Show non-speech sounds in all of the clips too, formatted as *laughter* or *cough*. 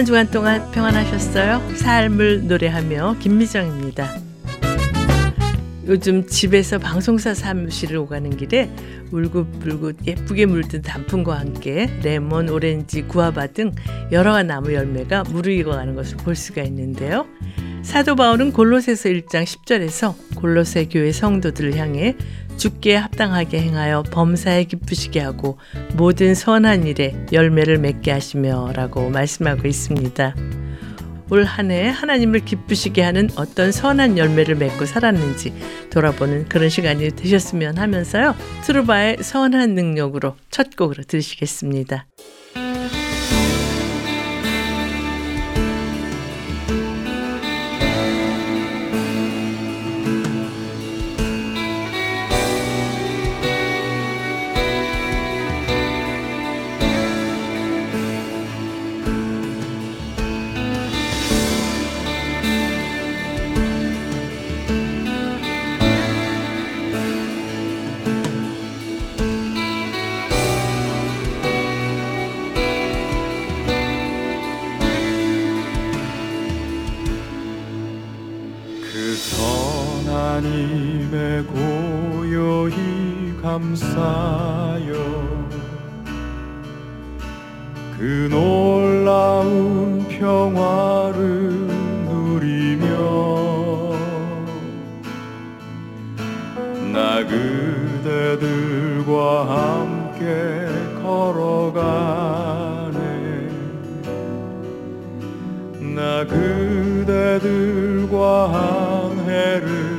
한 주간 동안 평안하셨어요? 삶을 노래하며 김미정입니다. 요즘 집에서 방송사 사무실을 오가는 길에 울긋불긋 예쁘게 물든 단풍과 함께 레몬, 오렌지, 구아바 등 여러 나무 열매가 무르익어가는 것을 볼 수가 있는데요. 사도 바울은 골로새서 1장 10절에서 골로새 교회 성도들을 향해 죽기에 합당하게 행하여 범사에 기쁘시게 하고 모든 선한 일에 열매를 맺게 하시며라고 말씀하고 있습니다. 올 한해 하나님을 기쁘시게 하는 어떤 선한 열매를 맺고 살았는지 돌아보는 그런 시간이 되셨으면 하면서요. 트루바의 선한 능력으로 첫 곡으로 들으시겠습니다. Jedem neuen Tag.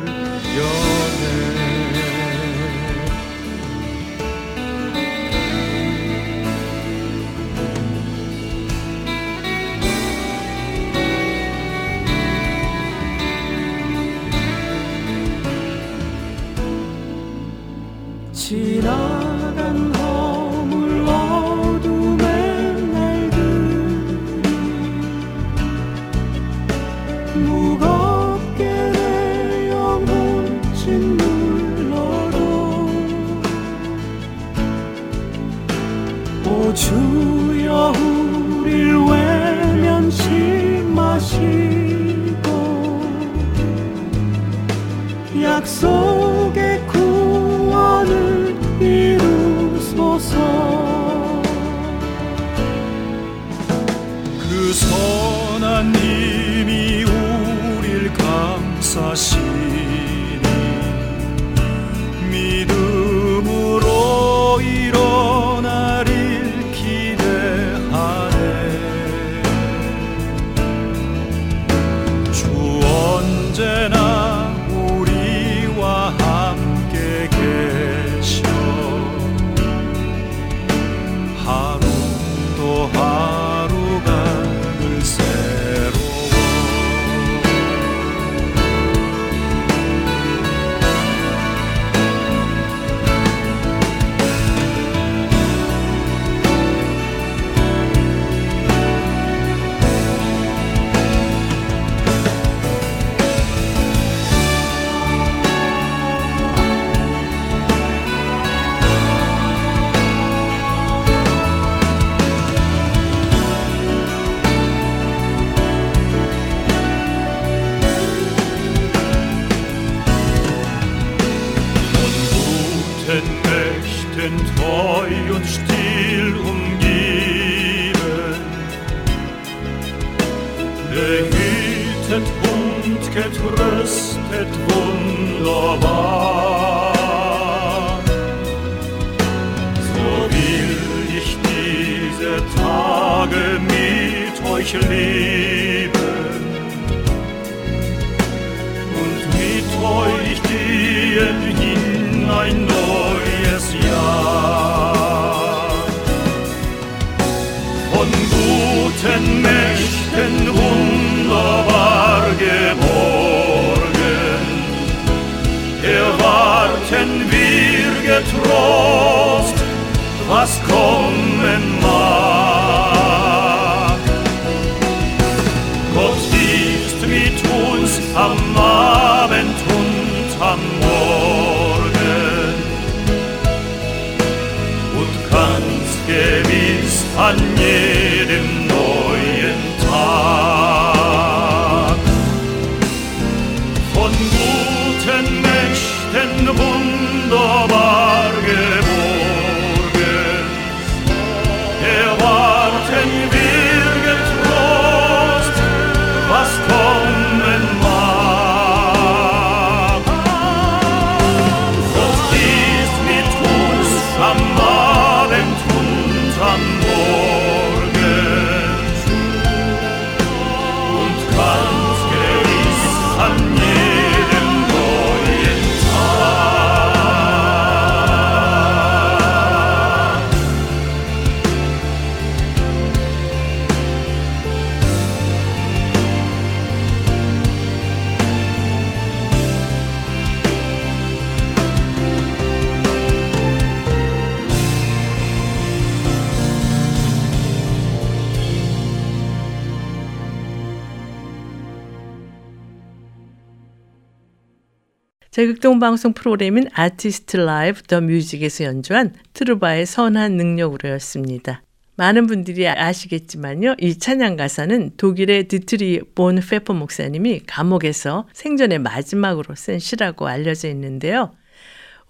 저희 극동 방송 프로그램인 아티스트 라이브 더 뮤직에서 연주한 트루바의 선한 능력으로였습니다. 많은 분들이 아시겠지만요. 이 찬양 가사는 독일의 디트리히 본회퍼 목사님이 감옥에서 생전의 마지막으로 쓴 시라고 알려져 있는데요.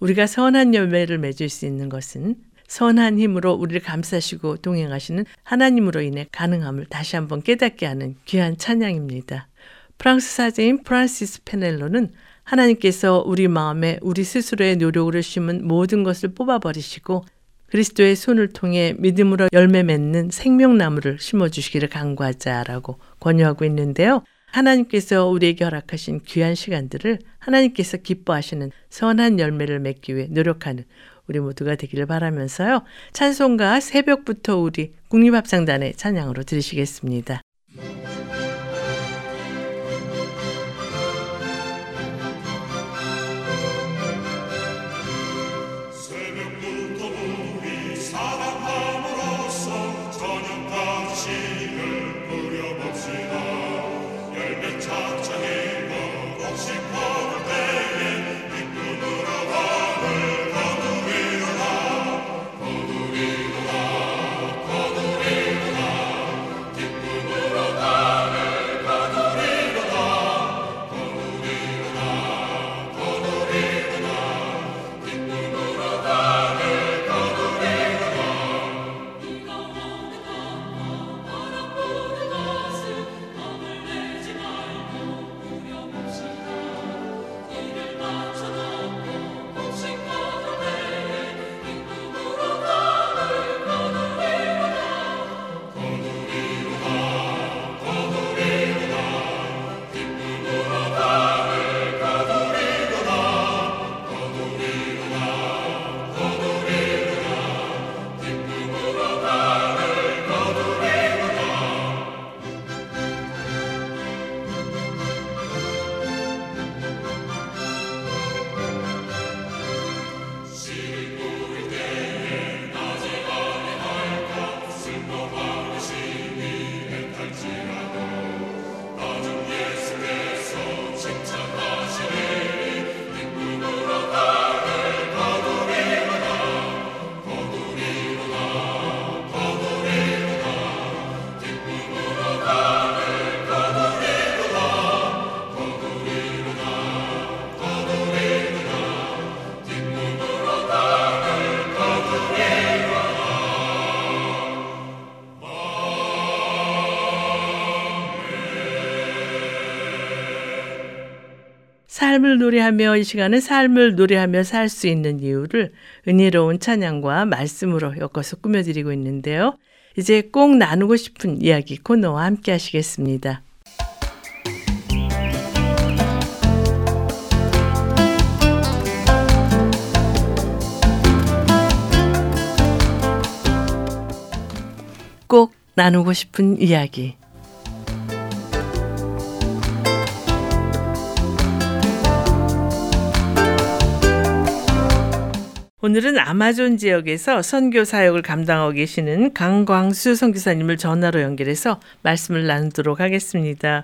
우리가 선한 열매를 맺을 수 있는 것은 선한 힘으로 우리를 감싸시고 동행하시는 하나님으로 인해 가능함을 다시 한번 깨닫게 하는 귀한 찬양입니다. 프랑스 사제인 프란시스 페넬롱은 하나님께서 우리 마음에 우리 스스로의 노력으로 심은 모든 것을 뽑아버리시고 그리스도의 손을 통해 믿음으로 열매 맺는 생명나무를 심어주시기를 간구하자라고 권유하고 있는데요. 하나님께서 우리에게 허락하신 귀한 시간들을 하나님께서 기뻐하시는 선한 열매를 맺기 위해 노력하는 우리 모두가 되기를 바라면서요. 찬송가 새벽부터 우리 국립합창단의 찬양으로 들으시겠습니다. 삶을 노래하며 이 시간은 삶을 노래하며 살 수 있는 이유를 은혜로운 찬양과 말씀으로 엮어서 꾸며드리고 있는데요. 이제 꼭 나누고 싶은 이야기 코너와 함께 하시겠습니다. 꼭 나누고 싶은 이야기. 오늘은 아마존 지역에서 선교 사역을 감당하고 계시는 강광수 선교사님을 전화로 연결해서 말씀을 나누도록 하겠습니다.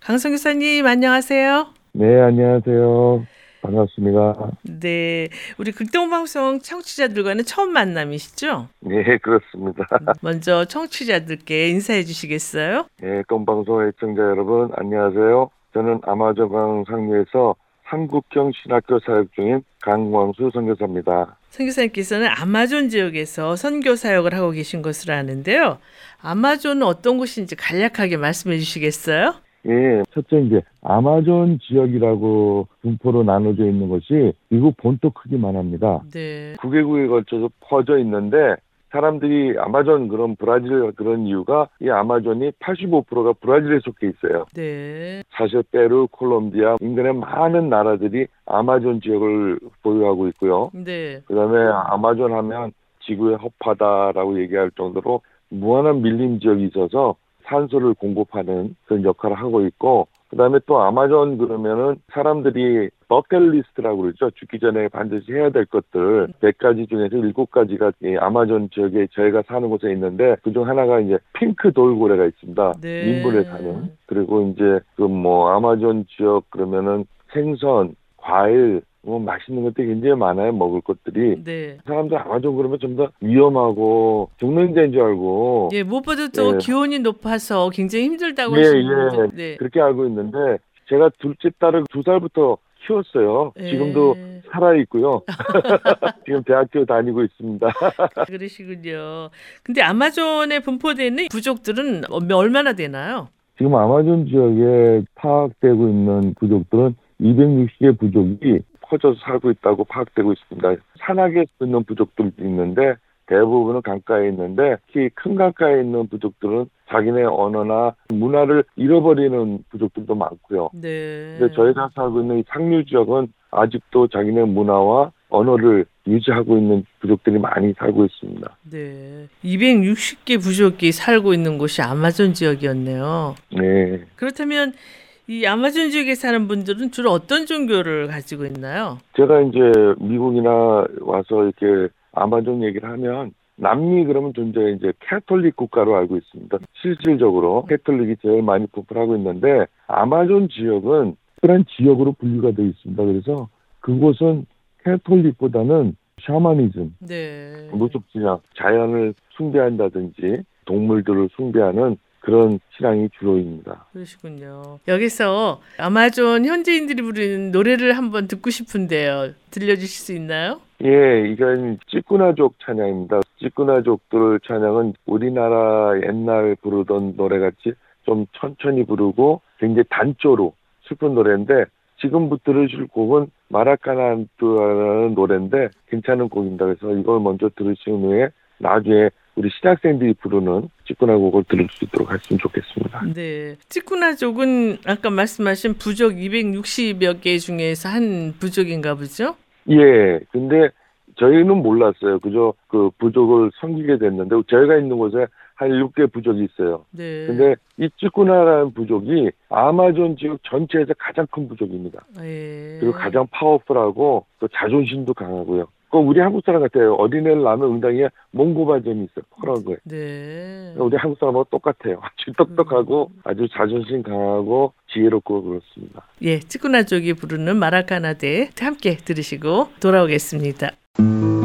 강 선교사님 안녕하세요. 네, 안녕하세요. 반갑습니다. 네, 우리 극동방송 청취자들과는 처음 만남이시죠? 네, 그렇습니다. *laughs* 먼저 청취자들께 인사해 주시겠어요? 네, 동방송 애청자 여러분 안녕하세요. 저는 아마존 강 상류에서 한국형 신학교 사역 중인 강광수 선교사입니다. 선교사님께서는 아마존 지역에서 선교 사역을 하고 계신 것으로 아는데요. 아마존은 어떤 곳인지 간략하게 말씀해 주시겠어요? 예, 첫째 이제 아마존 지역이라고 분포로 나눠져 있는 것이 미국 본토 크기만 합니다. 네. 9개국에 걸쳐서 퍼져 있는데 사람들이 아마존 그런 브라질 그런 이유가 이 아마존이 85%가 브라질에 속해 있어요. 네. 사실 페루, 콜롬비아, 인근의 많은 나라들이 아마존 지역을 보유하고 있고요. 네. 그다음에 아마존 하면 지구의 허파다라고 얘기할 정도로 무한한 밀림 지역이 있어서 산소를 공급하는 그런 역할을 하고 있고 그다음에 또 아마존 그러면은 사람들이 버켓리스트라고 그러죠. 죽기 전에 반드시 해야 될 것들 100가지 중에서 7가지가 이 아마존 지역에 저희가 사는 곳에 있는데 그중 하나가 이제 핑크 돌고래가 있습니다. 네. 민물에 사는. 그리고 이제 그 뭐 아마존 지역 그러면은 생선, 과일 뭐 맛있는 것들이 굉장히 많아요. 먹을 것들이. 네. 사람들 아마존 그러면 좀 더 위험하고 죽는 데인 줄 알고 예, 무엇보다 또 예. 기온이 높아서 굉장히 힘들다고 예, 하시는 예. 네. 그렇게 알고 있는데 제가 둘째 딸을 두 살부터 키웠어요. 예. 지금도 살아 있고요. *laughs* 지금 대학교 다니고 있습니다. *laughs* 그러시군요. 근데 아마존에 분포되어 있는 부족들은 얼마나 되나요? 지금 아마존 지역에 파악되고 있는 부족들은 260개 부족이 퍼져서 살고 있다고 파악되고 있습니다. 산악에 있는 부족들도 있는데 대부분은 강가에 있는데 특히 큰 강가에 있는 부족들은 자기네 언어나 문화를 잃어버리는 부족들도 많고요. 네. 근데 저희가 살고 있는 이 상류 지역은 아직도 자기네 문화와 언어를 유지하고 있는 부족들이 많이 살고 있습니다. 네. 260개 부족이 살고 있는 곳이 아마존 지역이었네요. 네. 그렇다면 이 아마존 지역에 사는 분들은 주로 어떤 종교를 가지고 있나요? 제가 이제 미국이나 와서 이렇게 아마존 얘기를 하면 남미 그러면 존재 이제 캐톨릭 국가로 알고 있습니다. 실질적으로 캐톨릭이 제일 많이 분포하고 있는데 아마존 지역은 특별한 지역으로 분류가 되어 있습니다. 그래서 그곳은 캐톨릭보다는 샤머니즘, 네. 무속 신앙, 자연을 숭배한다든지 동물들을 숭배하는 그런 신앙이 주로입니다. 그러시군요. 여기서 아마존 현지인들이 부르는 노래를 한번 듣고 싶은데요. 들려주실 수 있나요? 예, 이건 찌꾸나족 찬양입니다. 찌꾸나족들 찬양은 우리나라 옛날 부르던 노래같이 좀 천천히 부르고 굉장히 단조로 슬픈 노래인데 지금 들으실 곡은 마라카나라는 노래인데 괜찮은 곡입니다. 그래서 이걸 먼저 들으신 후에 나중에 우리 신학생들이 부르는 찌꾸나 곡을 들을 수 있도록 했으면 좋겠습니다. 네. 찌꾸나족은 아까 말씀하신 부족 260여 개 중에서 한 부족인가 보죠? 예, 근데 저희는 몰랐어요. 그저 그 부족을 섬기게 됐는데 저희가 있는 곳에 한 6개 부족이 있어요. 네. 근데 이 찌꾸나라는 부족이 아마존 지역 전체에서 가장 큰 부족입니다. 예. 그리고 가장 파워풀하고 또 자존심도 강하고요. 그 우리 한국 사람 같아요. 어린애를 낳으면 응당이에 몽고바점이 있어요. 퍼런 거에. 네. 우리 한국 사람하고 똑같아요. 아주 똑똑하고 아주 자존심 강하고 지혜롭고 그렇습니다. 예, 찌꾸나족이 부르는 마라카나데 함께 들으시고 돌아오겠습니다. Mm-hmm.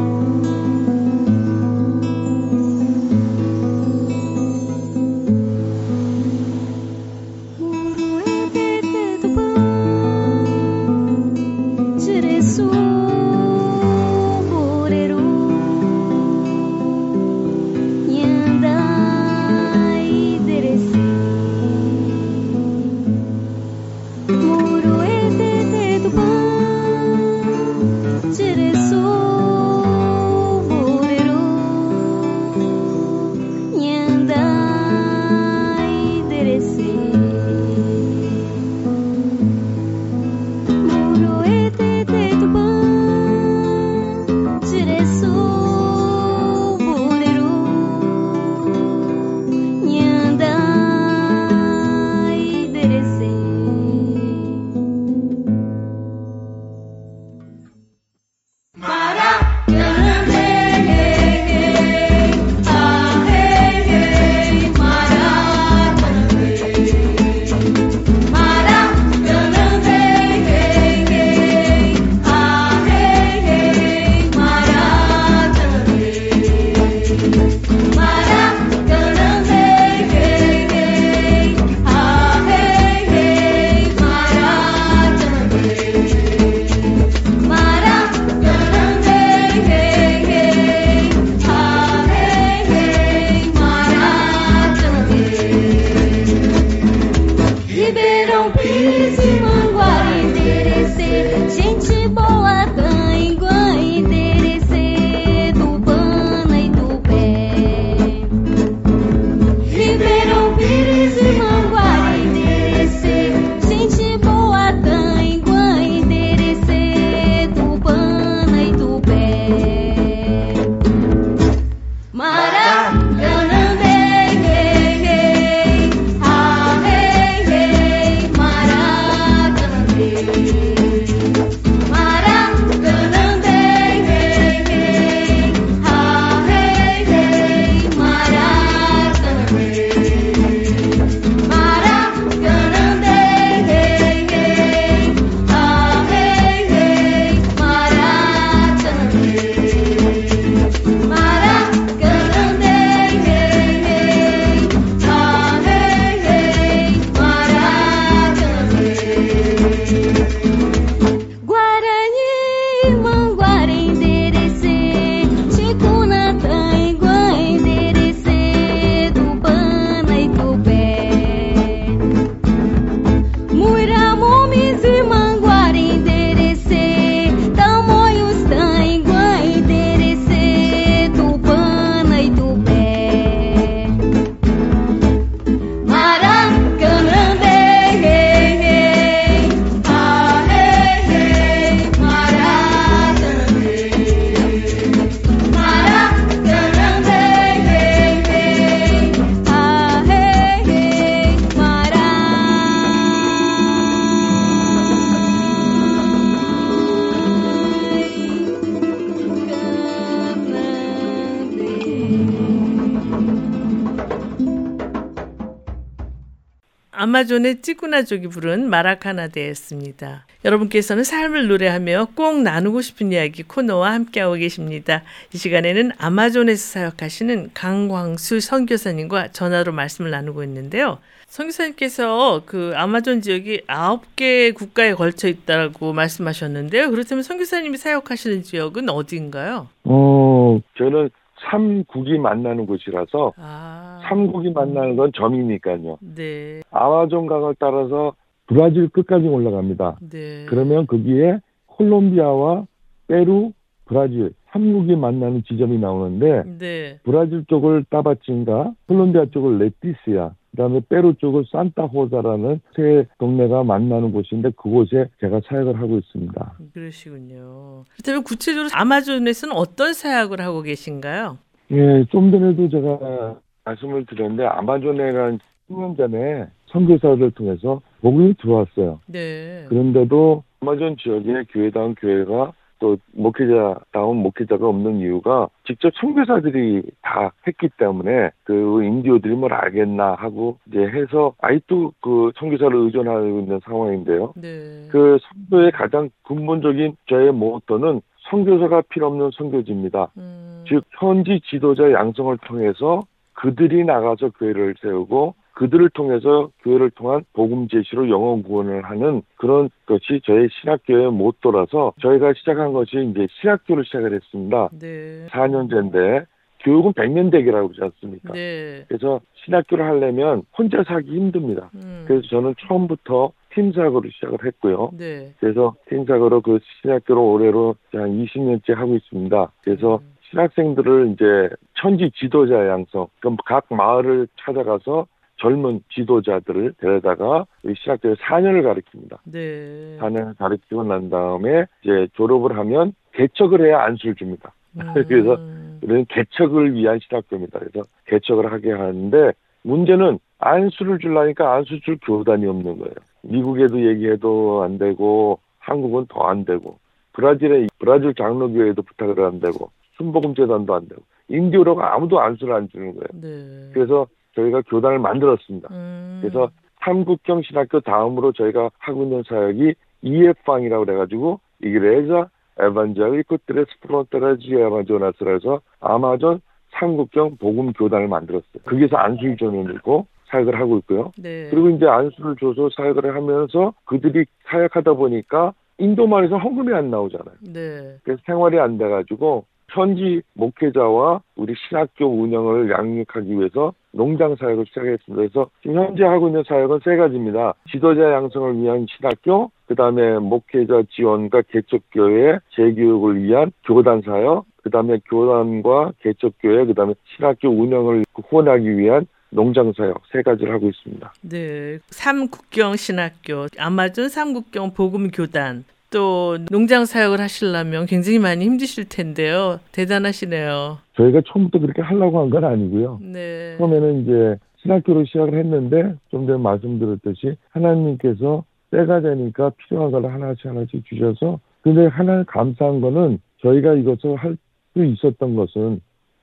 아마존의 찌꾸나족이 부른 마라카나데였습니다. 여러분께서는 삶을 노래하며 꼭 나누고 싶은 이야기 코너와 함께하고 계십니다. 이 시간에는 아마존에서 사역하시는 강광수 선교사님과 전화로 말씀을 나누고 있는데요. 선교사님께서 그 아마존 지역이 아홉 개 국가에 걸쳐 있다고 말씀하셨는데요. 그렇다면 선교사님이 사역하시는 지역은 어디인가요? 어, 저는 삼국이 만나는 곳이라서 아, 삼국이 만나는 건 점이니까요. 네, 아마존 강을 따라서 브라질 끝까지 올라갑니다. 네. 그러면 거기에 콜롬비아와 페루, 브라질 삼국이 만나는 지점이 나오는데 네, 브라질 쪽을 따바친가, 콜롬비아 쪽을 레티시아, 그다음에 페루 쪽을 산타호사라는 세 동네가 만나는 곳인데 그곳에 제가 사역을 하고 있습니다. 그러시군요. 그렇다면 구체적으로 아마존에서는 어떤 사역을 하고 계신가요? 예, 좀 전에도 제가 말씀을 드렸는데 아마존에는 10년 전에 선교사를 통해서 복음이 들어왔어요. 네, 그런데도 아마존 지역에 교회다운 교회가 또 목회자다운 목회자가 없는 이유가 직접 선교사들이 다 했기 때문에 그 인디오들이 뭘 알겠나 하고 이제 해서 아직도 그 선교사를 의존하고 있는 상황인데요. 네, 그 선교의 가장 근본적인 저의 모토는 선교사가 필요 없는 선교지입니다. 음, 즉 현지 지도자 양성을 통해서 그들이 나가서 교회를 세우고 그들을 통해서 교회를 통한 복음 제시로 영혼 구원을 하는 그런 것이 저희 신학교의 모토라서 저희가 시작한 것이 이제 신학교를 시작을 했습니다. 네, 4년제인데 교육은 100년 대기라고 그러지 않습니까? 네, 그래서 신학교를 하려면 혼자 사기 힘듭니다. 음, 그래서 저는 처음부터 팀 사고를 시작을 했고요. 네, 그래서 팀 사고로 그 신학교를 올해로 한 20년째 하고 있습니다. 그래서 음, 신학생들을 이제 천지 지도자 양성, 그럼 각 마을을 찾아가서 젊은 지도자들을 데려다가 이 신학교에 4년을 가르칩니다. 네, 4년을 가르치고 난 다음에 이제 졸업을 하면 개척을 해야 안수를 줍니다. 음, *laughs* 그래서 우리는 개척을 위한 신학교입니다. 그래서 개척을 하게 하는데 문제는 안수를 주려니까 안수 줄 교단이 없는 거예요. 미국에도 얘기해도 안 되고 한국은 더 안 되고 브라질에 브라질 장로교회도 부탁을 안 되고 순복음재단도 안 되고 인디오로가 아무도 안수를 안 주는 거예요. 네, 그래서 저희가 교단을 만들었습니다. 음, 그래서 삼국경 신학교 다음으로 저희가 하고 있는 사역이 EF방이라고 그래가지고 이그레자 에반젤리코 트레스 프론테라지 에반조나스라 해서 아마존 삼국경 복음 교단을 만들었어요. 거기서 안수일 전원이고 사역을 하고 있고요. 네, 그리고 이제 안수를 줘서 사역을 하면서 그들이 사역하다 보니까 인도만에서 헌금이 안 나오잖아요. 네, 그래서 생활이 안 돼가지고 현지 목회자와 우리 신학교 운영을 양육하기 위해서 농장 사역을 시작했습니다. 그래서 지금 현재 하고 있는 사역은 세 가지입니다. 지도자 양성을 위한 신학교, 그 다음에 목회자 지원과 개척교회 재교육을 위한 교단 사역, 그 다음에 교단과 개척교회, 그 다음에 신학교 운영을 후원하기 위한 농장 사역 세 가지를 하고 있습니다. 네, 삼국경 신학교, 아마존 삼국경 복음 교단, 또 농장 사역을 하시려면 굉장히 많이 힘드실 텐데요. 대단하시네요. 저희가 처음부터 그렇게 하려고 한 건 아니고요. 네, 처음에는 이제 신학교로 시작을 했는데 좀 전에 말씀드렸듯이 하나님께서 때가 되니까 필요한 걸 하나씩 하나씩 주셔서 근데 하나 감사한 거는 저희가 이것을 할 수 있었던 것은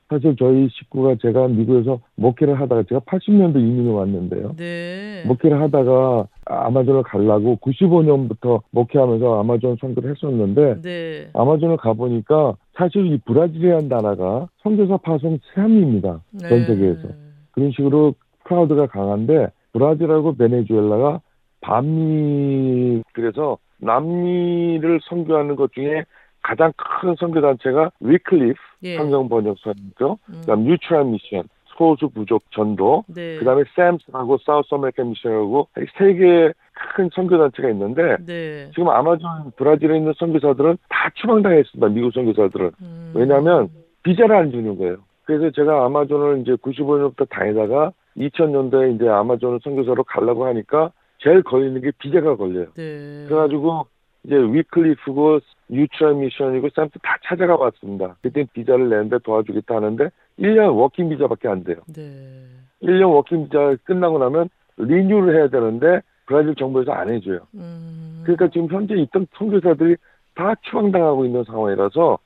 사실 저희 식구가 제가 미국에서 목회를 하다가 제가 80년도 이민을 왔는데요. 네, 목회를 하다가 아마존을 가려고 95년부터 목회하면서 아마존 선교를 했었는데 네, 아마존을 가보니까 사실 이 브라질이라는 나라가 선교사 파송 최함입니다. 네. 전 세계에서. 그런 식으로 프라이드가 강한데 브라질하고 베네수엘라가 반미 그래서 남미를 선교하는 것 중에 가장 큰 선교 단체가 위클리프 예, 성경 번역소이죠. 음, 그다음 New Tribes Mission 소수 부족 전도 네, 그다음에 SAMS하고 South American Mission하고 세 개의 큰 선교 단체가 있는데 네, 지금 아마존 브라질에 있는 선교사들은 다 추방당했습니다. 미국 선교사들은 음, 왜냐하면 비자를 안 주는 거예요. 그래서 제가 아마존을 이제 95년부터 다니다가 2000년도에 이제 아마존 선교사로 가려고 하니까 제일 걸리는 게 비자가 걸려요. 네, 그래가지고 이제 위클리프고 New Tribes Mission이고 SAMS 다 찾아가 봤습니다. 그때 비자를 내는데 도와주겠다 하는데 1년 working 비자밖에 안 돼요. 네, 1년 working 비자 끝나고 나면 renew를 해야 되는데 브라질 정부에서 안 해줘요. 음, 그러니까 지금 현재 있던 선교사들이 다 추방당하고 있는 상황이라서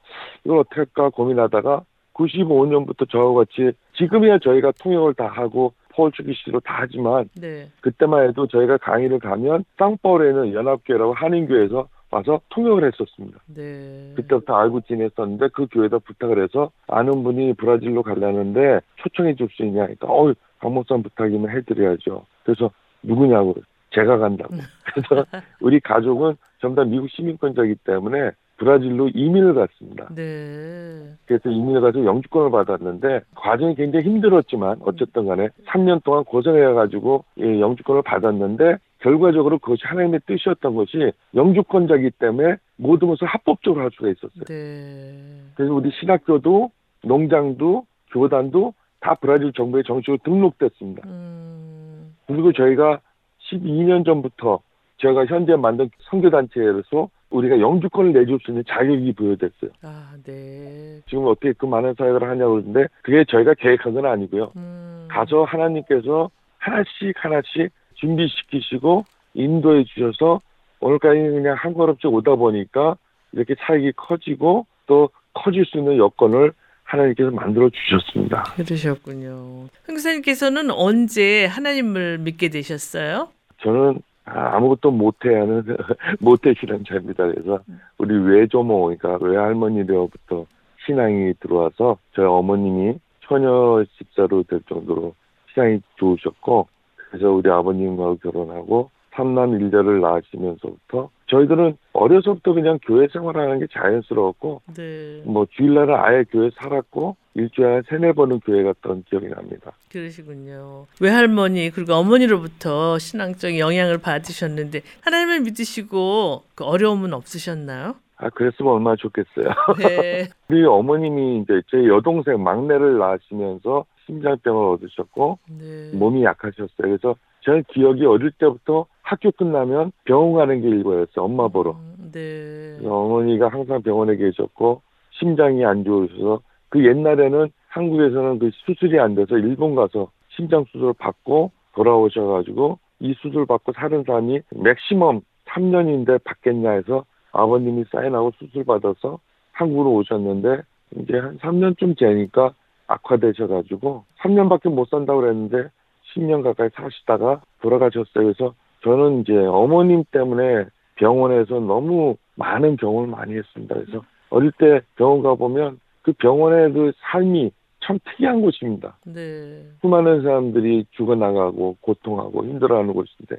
이걸 어떻게 할까 고민하다가 95년부터 저와 같이 지금이야 저희가 통역을 다 하고 포르투기시로 다 하지만 네. 그때만 해도 저희가 강의를 가면 쌍파울에는 연합교회라고 한인교회에서 와서 통역을 했었습니다. 네. 그때부터 알고 지냈었는데 그 교회에다 부탁을 해서 아는 분이 브라질로 가려는데 초청해 줄 수 있냐 하니까 어 강목산 부탁이면 해드려야죠. 그래서 누구냐고 제가 간다고. 그래서 우리 가족은 전부 다 미국 시민권자이기 때문에 브라질로 이민을 갔습니다. 네. 그래서 이민을 가서 영주권을 받았는데 과정이 굉장히 힘들었지만 어쨌든 간에 3년 동안 고생해가지고 예, 영주권을 받았는데 결과적으로 그것이 하나님의 뜻이었던 것이 영주권자이기 때문에 모든 것을 합법적으로 할 수가 있었어요. 네. 그래서 우리 신학교도 농장도 교단도 다 브라질 정부의 정식으로 등록됐습니다. 음. 그리고 저희가 12년 전부터 제가 현재 만든 선교단체에서 우리가 영주권을 내줄 수 있는 자격이 부여됐어요. 아, 네. 지금 어떻게 그 많은 사역을 하냐고 그러는데 그게 저희가 계획한 건 아니고요. 음. 가서 하나님께서 하나씩 하나씩 준비시키시고 인도해 주셔서 오늘까지 그냥 한 걸음씩 오다 보니까 이렇게 사역이 커지고 또 커질 수 있는 여건을 하나님께서 만들어 주셨습니다. 그러셨군요. 흥사님께서는 언제 하나님을 믿게 되셨어요? 저는 아, 아무것도 못해 하는 *laughs* 못해시는 자입니다. 그래서 우리 외조모 그러니까 외할머니로부터 신앙이 들어와서 저희 어머님이 처녀 집사로 될 정도로 신앙이 좋으셨고 그래서 우리 아버님과 결혼하고 삼남 일녀를 낳으시면서부터 저희들은 어려서부터 그냥 교회 생활하는 게 자연스러웠고 네. 뭐 주일날은 아예 교회 살았고 일주일에 세네 번은 교회 갔던 기억이 납니다. 그러시군요. 외할머니 그리고 어머니로부터 신앙적 영향을 받으셨는데 하나님을 믿으시고 그 어려움은 없으셨나요? 아 그랬으면 얼마나 좋겠어요. 네. *laughs* 우리 어머님이 이제 제 여동생 막내를 낳으시면서 심장병을 얻으셨고 네. 몸이 약하셨어요. 그래서 저는 기억이 어릴 때부터 학교 끝나면 병원 가는 게 일과였어요. 엄마 보러. 음, 네. 어머니가 항상 병원에 계셨고 심장이 안 좋으셔서 그 옛날에는 한국에서는 그 수술이 안 돼서 일본 가서 심장 수술을 받고 돌아오셔가지고 이 수술 받고 사는 사람이 맥시멈 3년인데 받겠냐 해서 아버님이 사인하고 수술 받아서 한국으로 오셨는데 이제 한 3년쯤 되니까 악화되셔가지고 3년밖에 못 산다고 그랬는데 10년 가까이 사시다가 돌아가셨어요. 그래서 저는 이제 어머님 때문에 병원에서 너무 많은 경험을 많이 했습니다. 그래서 어릴 때 병원 가보면 그 병원의 그 삶이 참 특이한 곳입니다. 네. 수많은 사람들이 죽어나가고 고통하고 힘들어하는 곳인데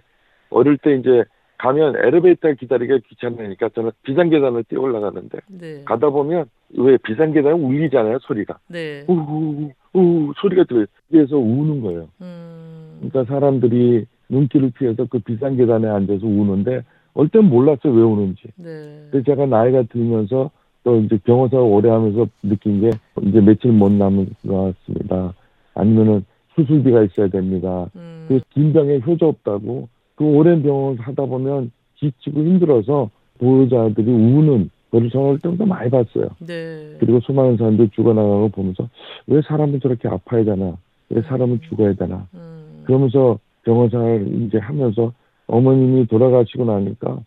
어릴 때 이제 가면 엘리베이터 기다리기가 귀찮으니까 저는 비상계단을 뛰어 올라가는데 네. 가다 보면 왜 비상계단이 울리잖아요 소리가 네. 우우 우 소리가 들어요 그래서 우는 거예요 음. 그러니까 사람들이 눈길을 피해서 그 비상계단에 앉아서 우는데 어릴 땐 몰랐어요 왜 우는지 네. 그래서 제가 나이가 들면서 또 이제 병원사 오래 하면서 느낀 게 이제 며칠 못 남은 것 같습니다 아니면은 수술비가 있어야 됩니다 음. 그긴 병에 효자 없다고 그 오랜 병원 하다 보면 지치고 힘들어서 보호자들이 우는 그걸 저는 때부터 많이 봤어요. 네. 그리고 수많은 사람들이 죽어나가는 걸 보면서 왜 사람은 저렇게 아파야 되나? 왜 사람은 죽어야 되나? 음. 그러면서 병원사를 이제 하면서 어머님이 돌아가시고 나니까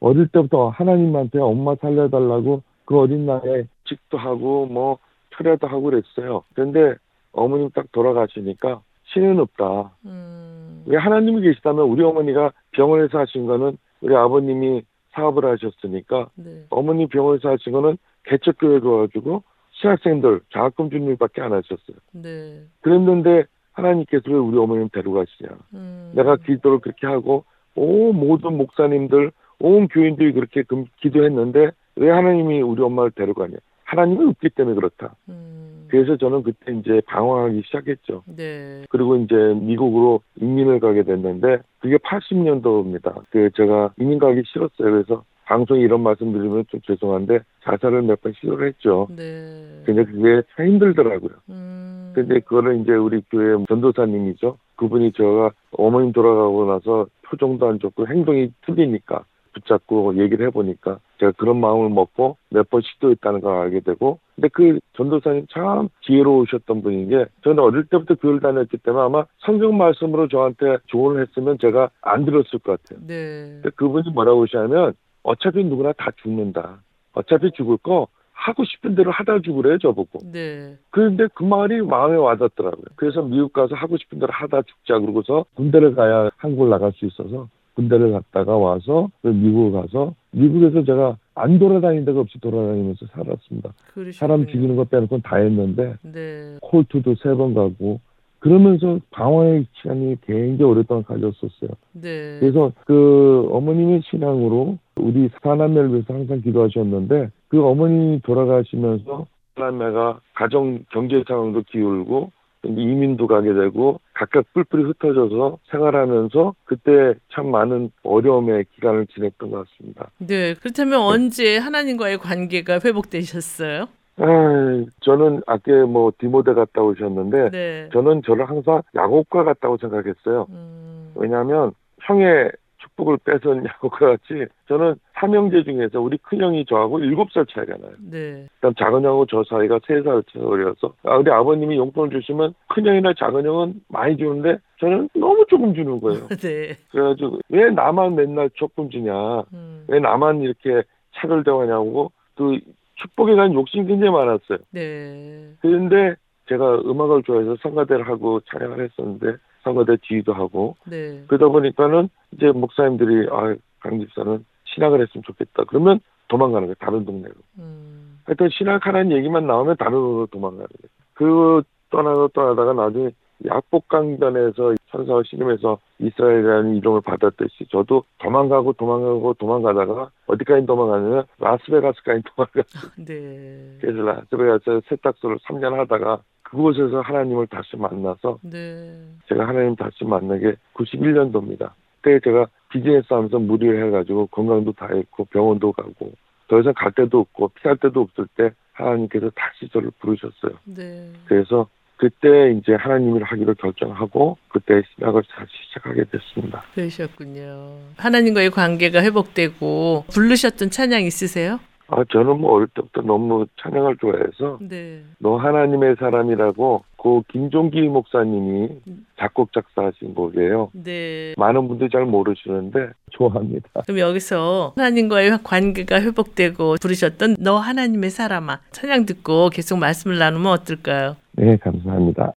어릴 때부터 하나님한테 엄마 살려달라고 그 어린 나이에 직도 하고 뭐 철야도 하고 그랬어요. 근데 어머님 딱 돌아가시니까 신은 없다. 음. 왜 하나님이 계시다면 우리 어머니가 병원에서 하신 거는 우리 아버님이 사업을 하셨으니까 네. 어머니 병원에서 하신 거는 개척교회 가가지고 신학생들 장학금 주는 일밖에 안 하셨어요. 네. 그랬는데 하나님께서 왜 우리 어머님 데려가시냐. 음. 내가 기도를 그렇게 하고 온 모든 목사님들 온 교인들이 그렇게 금- 기도했는데 왜 하나님이 우리 엄마를 데려가냐. 하나님이 없기 때문에 그렇다. 음. 그래서 저는 그때 이제 방황하기 시작했죠. 네. 그리고 이제 미국으로 이민을 가게 됐는데 그게 80년도입니다. 그 제가 이민 가기 싫었어요. 그래서 방송에 이런 말씀 드리면 좀 죄송한데 자살을 몇 번 시도를 했죠. 네. 근데 그게 참 힘들더라고요. 음. 근데 그거를 이제 우리 교회 전도사님이죠. 그분이 제가 어머님 돌아가고 나서 표정도 안 좋고 행동이 틀리니까 붙잡고 얘기를 해보니까 제가 그런 마음을 먹고 몇 번 시도했다는 걸 알게 되고 근데 그 전도사님 참 지혜로우셨던 분인 게 저는 어릴 때부터 교회를 다녔기 때문에 아마 성경 말씀으로 저한테 조언을 했으면 제가 안 들었을 것 같아요. 네. 근데 그분이 뭐라고 하시냐면 어차피 누구나 다 죽는다. 어차피 죽을 거 하고 싶은 대로 하다 죽으래 저보고. 네. 그런데 그 말이 마음에 와닿더라고요. 그래서 미국 가서 하고 싶은 대로 하다 죽자 그러고서 군대를 가야 한국을 나갈 수 있어서 군대를 갔다가 와서 미국을 가서 미국에서 제가 안 돌아다닌 데가 없이 돌아다니면서 살았습니다. 그러시군요. 사람 죽이는 거 빼놓고는 다 했는데 네. 콜트도 세 번 가고 그러면서 방황의 시간이 굉장히 오랫동안 가졌었어요. 네. 그래서 그 어머님의 신앙으로 우리 사남매를 위해서 항상 기도하셨는데 그 어머님이 돌아가시면서 사남매가 가정 경제 상황도 기울고 이민도 가게 되고 각각 뿔뿔이 흩어져서 생활하면서 그때 참 많은 어려움의 기간을 지냈던 것 같습니다. 네. 그렇다면 언제 하나님과의 관계가 회복되셨어요? 아, 저는 아까 뭐 디모데 갔다 오셨는데 네. 저는 저를 항상 야곱과 같다고 생각했어요. 음. 왜냐하면 형의 축복을 뺏은 *laughs* 야곱과 같이 저는 삼형제 중에서 우리 큰형이 저하고 일곱 살 차이가 나요. 네. 그다음 작은 형하고 저 사이가 세 살 차이여서 아, 우리 아버님이 용돈을 주시면 큰형이나 작은 형은 많이 주는데 저는 너무 조금 주는 거예요. *laughs* 네. 그래가지고 왜 나만 맨날 조금 주냐 음. 왜 나만 이렇게 차별대하냐고 또 축복에 대한 욕심이 굉장히 많았어요. 네. 그런데 제가 음악을 좋아해서 성가대를 하고 찬양을 했었는데 성가대 지휘도 하고 네. 그러다 보니까는 이제 목사님들이 아 강 집사는 신학을 했으면 좋겠다. 그러면 도망가는 거예요. 다른 동네로. 음. 하여튼 신학하는 얘기만 나오면 다른 동네로 도망가는 거예요. 그 떠나서 떠나다가 나중에 약복강변에서 천사와 신임에서 이스라엘이라는 이름을 받았듯이 저도 도망가고 도망가고 도망가다가 어디까지 도망가냐면 라스베가스까지 도망갔어요. 네. 그래서 라스베가스에서 세탁소를 3년 하다가 그곳에서 하나님을 다시 만나서 네. 제가 하나님 다시 만나게 91년도입니다. 그때 제가 비즈니스 하면서 무리를 해가지고 건강도 다 했고 병원도 가고 더 이상 갈 데도 없고 피할 데도 없을 때 하나님께서 다시 저를 부르셨어요. 네. 그래서 그때 이제 하나님을 하기로 결정하고 그때 신학을 다시 시작하게 됐습니다. 그러셨군요. 하나님과의 관계가 회복되고 부르셨던 찬양 있으세요? 아 저는 뭐 어릴 때부터 너무 찬양을 좋아해서 네. 너 하나님의 사람이라고 그 김종기 목사님이 작곡 작사하신 곡이에요. 네. 많은 분들이 잘 모르시는데 좋아합니다. 그럼 여기서 하나님과의 관계가 회복되고 부르셨던 너 하나님의 사람아 찬양 듣고 계속 말씀을 나누면 어떨까요? 네, 감사합니다.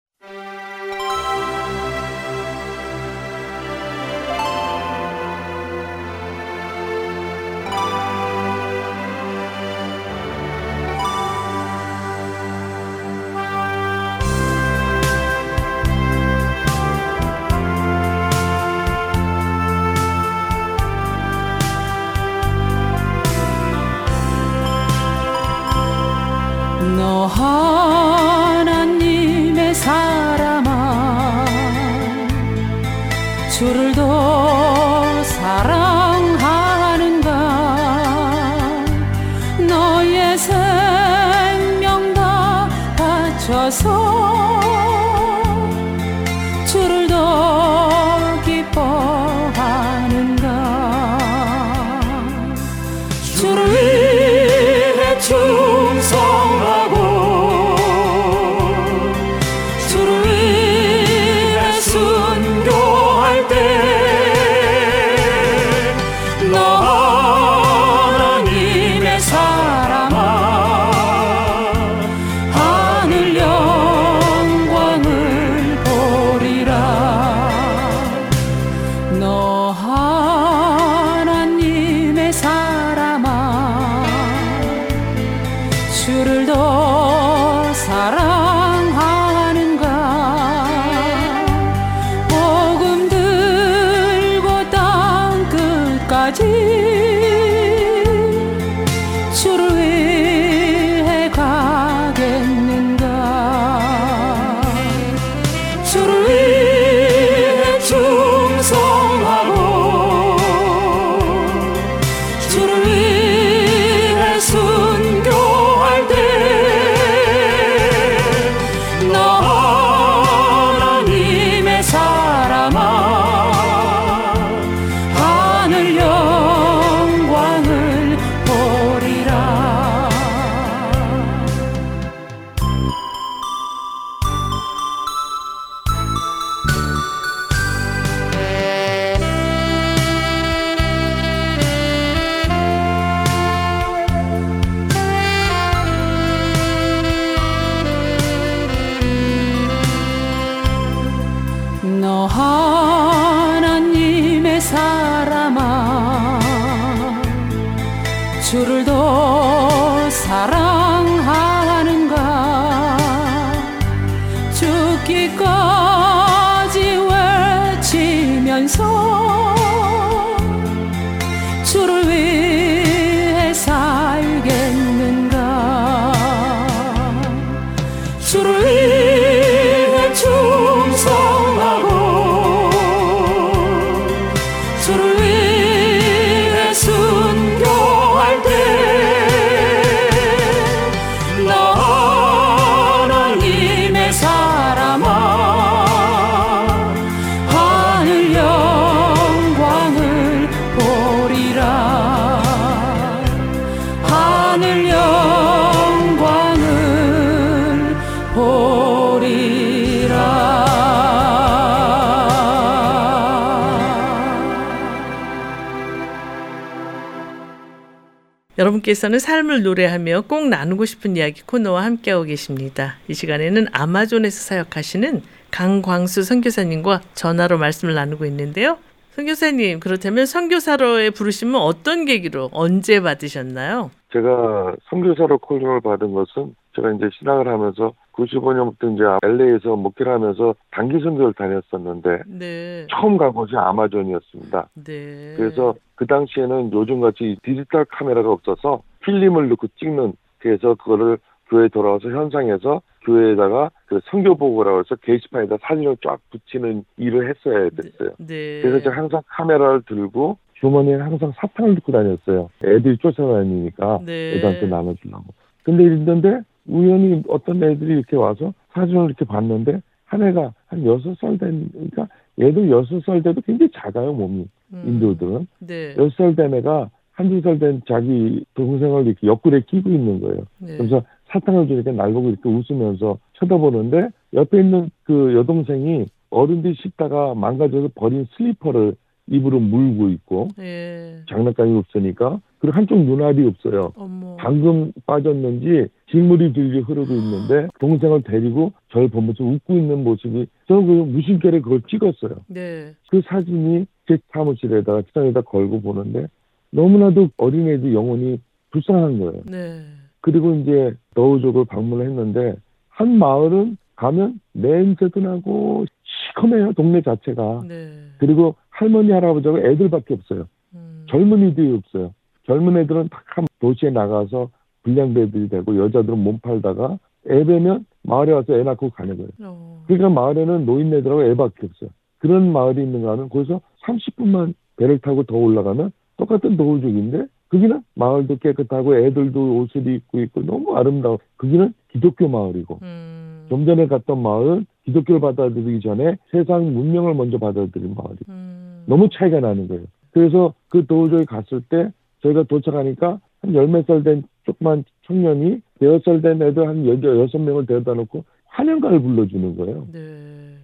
여러분께서는 삶을 노래하며 꼭 나누고 싶은 이야기 코너와 함께하고 계십니다. 이 시간에는 아마존에서 사역하시는 강광수 선교사님과 전화로 말씀을 나누고 있는데요. 선교사님, 그렇다면 선교사로의 부르심은 어떤 계기로 언제 받으셨나요? 제가 선교사로 콜링을 받은 것은 제가 이제 신학을 하면서 95년부터 이제 LA에서 목회를 하면서 단기 선교를 다녔었는데 네. 처음 간 곳이 아마존이었습니다. 네. 그래서 그 당시에는 요즘같이 디지털 카메라가 없어서 필름을 넣고 찍는 그래서 그거를 교회에 돌아와서 현상에서 교회에다가 그 선교 보고라고 해서 게시판에다 사진을 쫙 붙이는 일을 했어야 됐어요. 네. 그래서 제가 항상 카메라를 들고 주머니에 항상 사탕을 넣고 다녔어요. 애들이 쫓아다니니까 네. 애들한테 나눠주려고. 근데 이랬는데 우연히 어떤 애들이 이렇게 와서 사진을 이렇게 봤는데 한 애가 한 여섯 살 된, 그러니까 얘도 여섯 살 돼도 굉장히 작아요, 몸이. 음. 인도들은. 네. 여섯 살 된 애가 한두 살 된 자기 동생을 이렇게 옆구리에 끼고 있는 거예요. 네. 그래서 사탕을 주니까 날 보고 이렇게 웃으면서 쳐다보는데 옆에 있는 그 여동생이 어른들이 씻다가 망가져서 버린 슬리퍼를 입으로 물고 있고 예. 장난감이 없으니까 그리고 한쪽 눈알이 없어요. 어머. 방금 빠졌는지 진물이 들려 흐르고 있는데 동생을 데리고 저를 보면서 웃고 있는 모습이 저는 그 무심결에 그걸 찍었어요. 네. 그 사진이 제 사무실에다가 책상에다 걸고 보는데 너무나도 어린애들 영혼이 불쌍한 거예요. 네. 그리고 이제 너우족을 방문을 했는데 한 마을은 가면 냄새도 나고 시커매요 동네 자체가 네. 그리고 할머니 할아버지하고 애들밖에 없어요 음. 젊은이들이 없어요 젊은 애들은 딱한 도시에 나가서 불량배들이 되고 여자들은 몸 팔다가 애 배면 마을에 와서 애 낳고 가는 거예요 어. 그러니까 마을에는 노인네들하고 애밖에 없어요 그런 마을이 있는가 하면 거기서 30분만 배를 타고 더 올라가면 똑같은 노우족인데 거기는 마을도 깨끗하고 애들도 옷을 입고 있고 너무 아름다워. 거기는 기독교 마을이고 음. 좀 전에 갔던 마을은 기독교를 받아들이기 전에 세상 문명을 먼저 받아들인 마을이 음. 너무 차이가 나는 거예요. 그래서 그 도우족에 갔을 때 저희가 도착하니까 한 열 몇 살 된 조그만 청년이 대여섯 살 된 애들 한 여섯 명을 데려다 놓고 환영가를 불러주는 거예요. 네.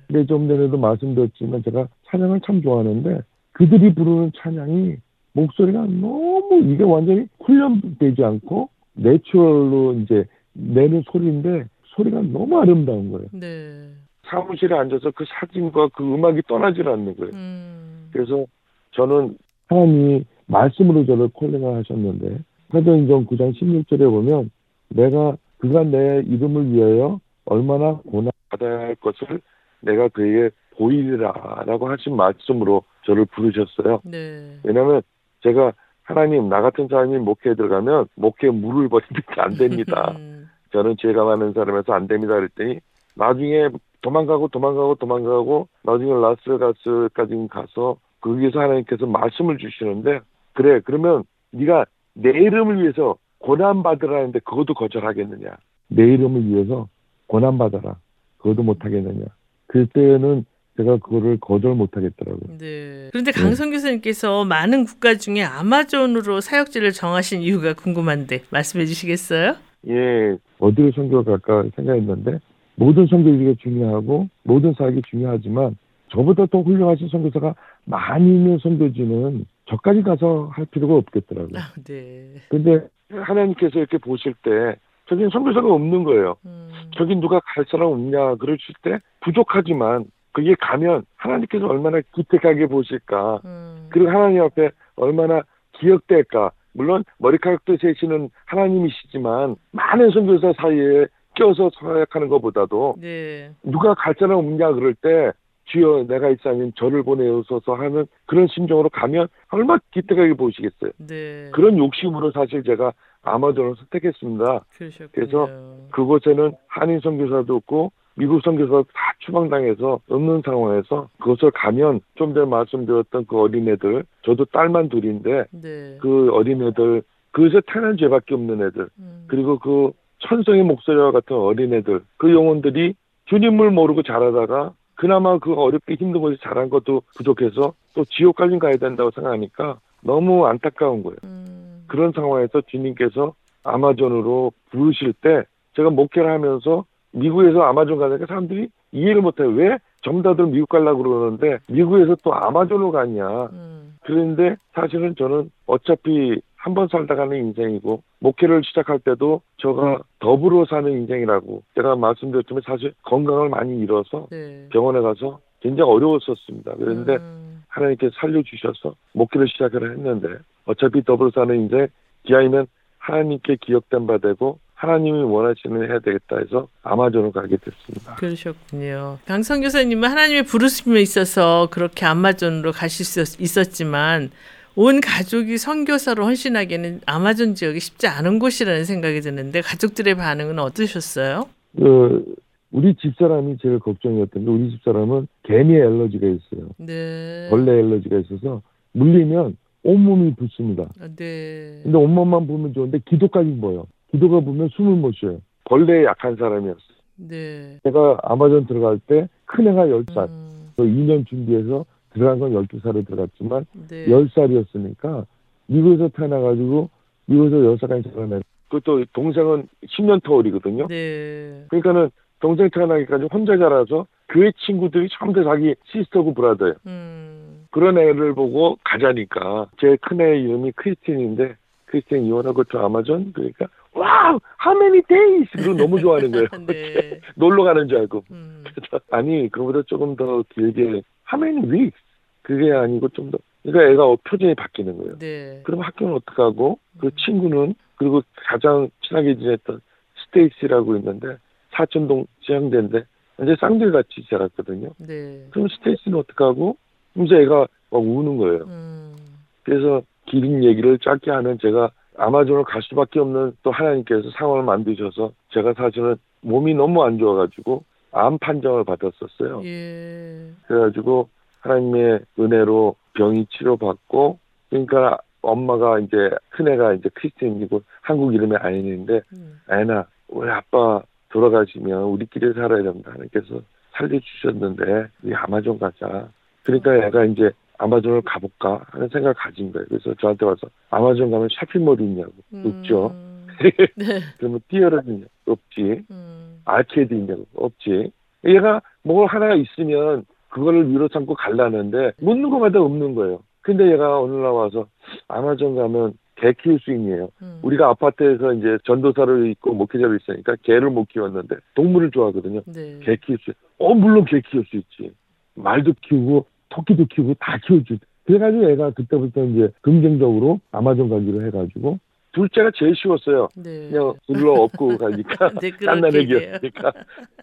근데 좀 전에도 말씀드렸지만 제가 찬양을 참 좋아하는데 그들이 부르는 찬양이 목소리가 너무 이게 완전히 훈련되지 않고 내추럴로 이제 내는 소리인데 소리가 너무 아름다운 거예요. 네. 사무실에 앉아서 그 사진과 그 음악이 떠나질 않는 거예요. 음. 그래서 저는 하나님이 말씀으로 저를 콜링을 하셨는데 사도행전 9장 16절에 보면 내가 그가 내 이름을 위하여 얼마나 고난 받아야 할 것을 내가 그에게 보이리라라고 하신 말씀으로 저를 부르셨어요. 네. 왜냐하면 제가 하나님 나 같은 사람이 목회에 들어가면 목회 물을 버리는 게안 됩니다. *laughs* 음. 저는 죄가 많은 사람에서 안 됩니다 그랬더니 나중에 도망가고 도망가고 도망가고 나중에 라스베가스까지 가서 거기서 하나님께서 말씀을 주시는데 그래 그러면 네가 내 이름을 위해서 고난 받으라는데 그것도 거절하겠느냐? 내 이름을 위해서 고난 받아라. 그것도 못 하겠느냐? 그때는 제가 그거를 거절 못 하겠더라고요. 네. 그런데 강성 교수님께서 많은 국가 중에 아마존으로 사역지를 정하신 이유가 궁금한데 말씀해 주시겠어요? 예. 어디로 선교를 갈까 생각했는데 모든 선교지가 중요하고 모든 사역이 중요하지만 저보다 더 훌륭하신 선교사가 많이 있는 선교지는 저까지 가서 할 필요가 없겠더라고요. 아, 네. 근데 하나님께서 이렇게 보실 때 저긴 선교사가 없는 거예요. 음. 저긴 누가 갈 사람 없냐 그러실 때 부족하지만 그게 가면 하나님께서 얼마나 기특하게 보실까. 음. 그리고 하나님 앞에 얼마나 기억될까. 물론 머리카락도 세시는 하나님이시지만 많은 선교사 사이에 껴서 사역하는 것보다도 네. 누가 갈 사람 없냐 그럴 때 주여 내가 있사님 저를 보내소서 하는 그런 심정으로 가면 얼마나 기특하게 보시겠어요. 네. 그런 욕심으로 사실 제가 아마존을 선택했습니다. 그러셨군요. 그래서 그곳에는 한인 선교사도 없고 미국 선교사도 다 추방당해서 없는 상황에서 그것을 가면 좀 전에 말씀드렸던 그 어린애들 저도 딸만 둘인데 네. 그 어린애들 그것에 태어난 죄밖에 없는 애들 음. 그리고 그 천성의 목소리와 같은 어린애들 그 영혼들이 주님을 모르고 자라다가 그나마 그 어렵게 힘든 곳에 자란 것도 부족해서 또 지옥까지 가야 된다고 생각하니까 너무 안타까운 거예요. 음. 그런 상황에서 주님께서 아마존으로 부르실 때 제가 목회를 하면서 미국에서 아마존 가니까 사람들이 이해를 못해요. 왜 점다들 미국 가려고 그러는데 미국에서 또 아마존으로 가냐. 음. 그런데 사실은 저는 어차피 한 번 살다 가는 인생이고 목회를 시작할 때도 저가 더불어 사는 인생이라고 제가 말씀드렸지만 사실 건강을 많이 잃어서 네. 병원에 가서 굉장히 어려웠었습니다. 그런데 음. 하나님께 살려주셔서 목회를 시작을 했는데 어차피 더불어 사는 인생 기아이면 하나님께 기억된 바 되고 하나님이 원하시는 일 해야 되겠다 해서 아마존을 가게 됐습니다. 그러셨군요. 강성 교사님은 하나님의 부르심에 있어서 그렇게 아마존으로 가실 수 있었지만 온 가족이 선교사로 헌신하기에는 아마존 지역이 쉽지 않은 곳이라는 생각이 드는데 가족들의 반응은 어떠셨어요? 그 우리 집사람이 제일 걱정이었던 게 우리 집사람은 개미 알러지가 있어요. 네. 벌레 알러지가 있어서 물리면 온몸이 붓습니다. 아, 네. 근데 온몸만 보면 좋은데 기도까지 보여. 기도가 보면 숨을 못 쉬어요. 벌레에 약한 사람이었어요. 네. 제가 아마존 들어갈 때 큰애가 10살, 음, 2년 준비해서 들어간 건 12살에 들어갔지만 네. 10살이었으니까 미국에서 태어나가지고 미국에서 10살까지 자라내. 그것도 동생은 10년 터울이거든요. 네. 그러니까는 동생 태어나기까지 혼자 자라서 그의 친구들이 전부 다 자기 시스터고 브라더예요. 음. 그런 애를 보고 가자니까 제 큰애 이름이 크리스틴인데 크리스틴 이혼하고 저 아마존 그러니까 와우 how many days 그리고 너무 좋아하는 거예요. *laughs* 네. *laughs* 놀러 가는 줄 알고 음. 아니 그거보다 조금 더 길게 how many weeks 그게 아니고 좀 더 그러니까 애가 어, 표정이 바뀌는 거예요. 네. 그럼 학교는 어떡하고 그 친구는 그리고 가장 친하게 지냈던 스테이시라고 있는데 사촌동 지향대인데 이제 쌍둥이 같이 자랐거든요. 네. 그럼 스테이시는 어떡하고 그러면서 애가 막 우는 거예요. 음. 그래서 긴 얘기를 짧게 하면 제가 아마존을 갈 수밖에 없는 또 하나님께서 상황을 만드셔서 제가 사실은 몸이 너무 안 좋아가지고 암 판정을 받았었어요. 예. 그래가지고 하나님의 은혜로 병이 치료받고 그러니까 엄마가 이제 큰애가 이제 크리스틴이고 한국 이름이 아인인데 음. 아인아 우리 아빠 돌아가시면 우리끼리 살아야 된다. 하나님께서 살려주셨는데 우리 아마존 가자. 그러니까 애가 이제 아마존을 가볼까 하는 생각을 가진 거예요. 그래서 저한테 와서 아마존 가면 쇼핑몰이 있냐고. 없죠? 음. *laughs* 네. 그러면 뛰어라는 없지. 음. 아케이드 있냐고? 없지. 얘가 뭘 하나 있으면 그거를 위로 삼고 갈라는데 묻는 것마다 없는 거예요 근데 얘가 어느 날 와서 아마존 가면 개 키울 수 있네요 음. 우리가 아파트에서 이제 전도사를 있고 목회자로 있으니까 개를 못 키웠는데 동물을 좋아하거든요 네. 개 키울 수, 어, 물론 개 키울 수 있지. 말도 키우고, 토끼도 키우고, 다 키워주. 그래가지고 애가 그때부터 이제 긍정적으로 아마존 가기로 해가지고, 둘째가 제일 쉬웠어요. 네. 그냥 둘러 업고 가니까, *laughs* 네, 딴나내기였으니까.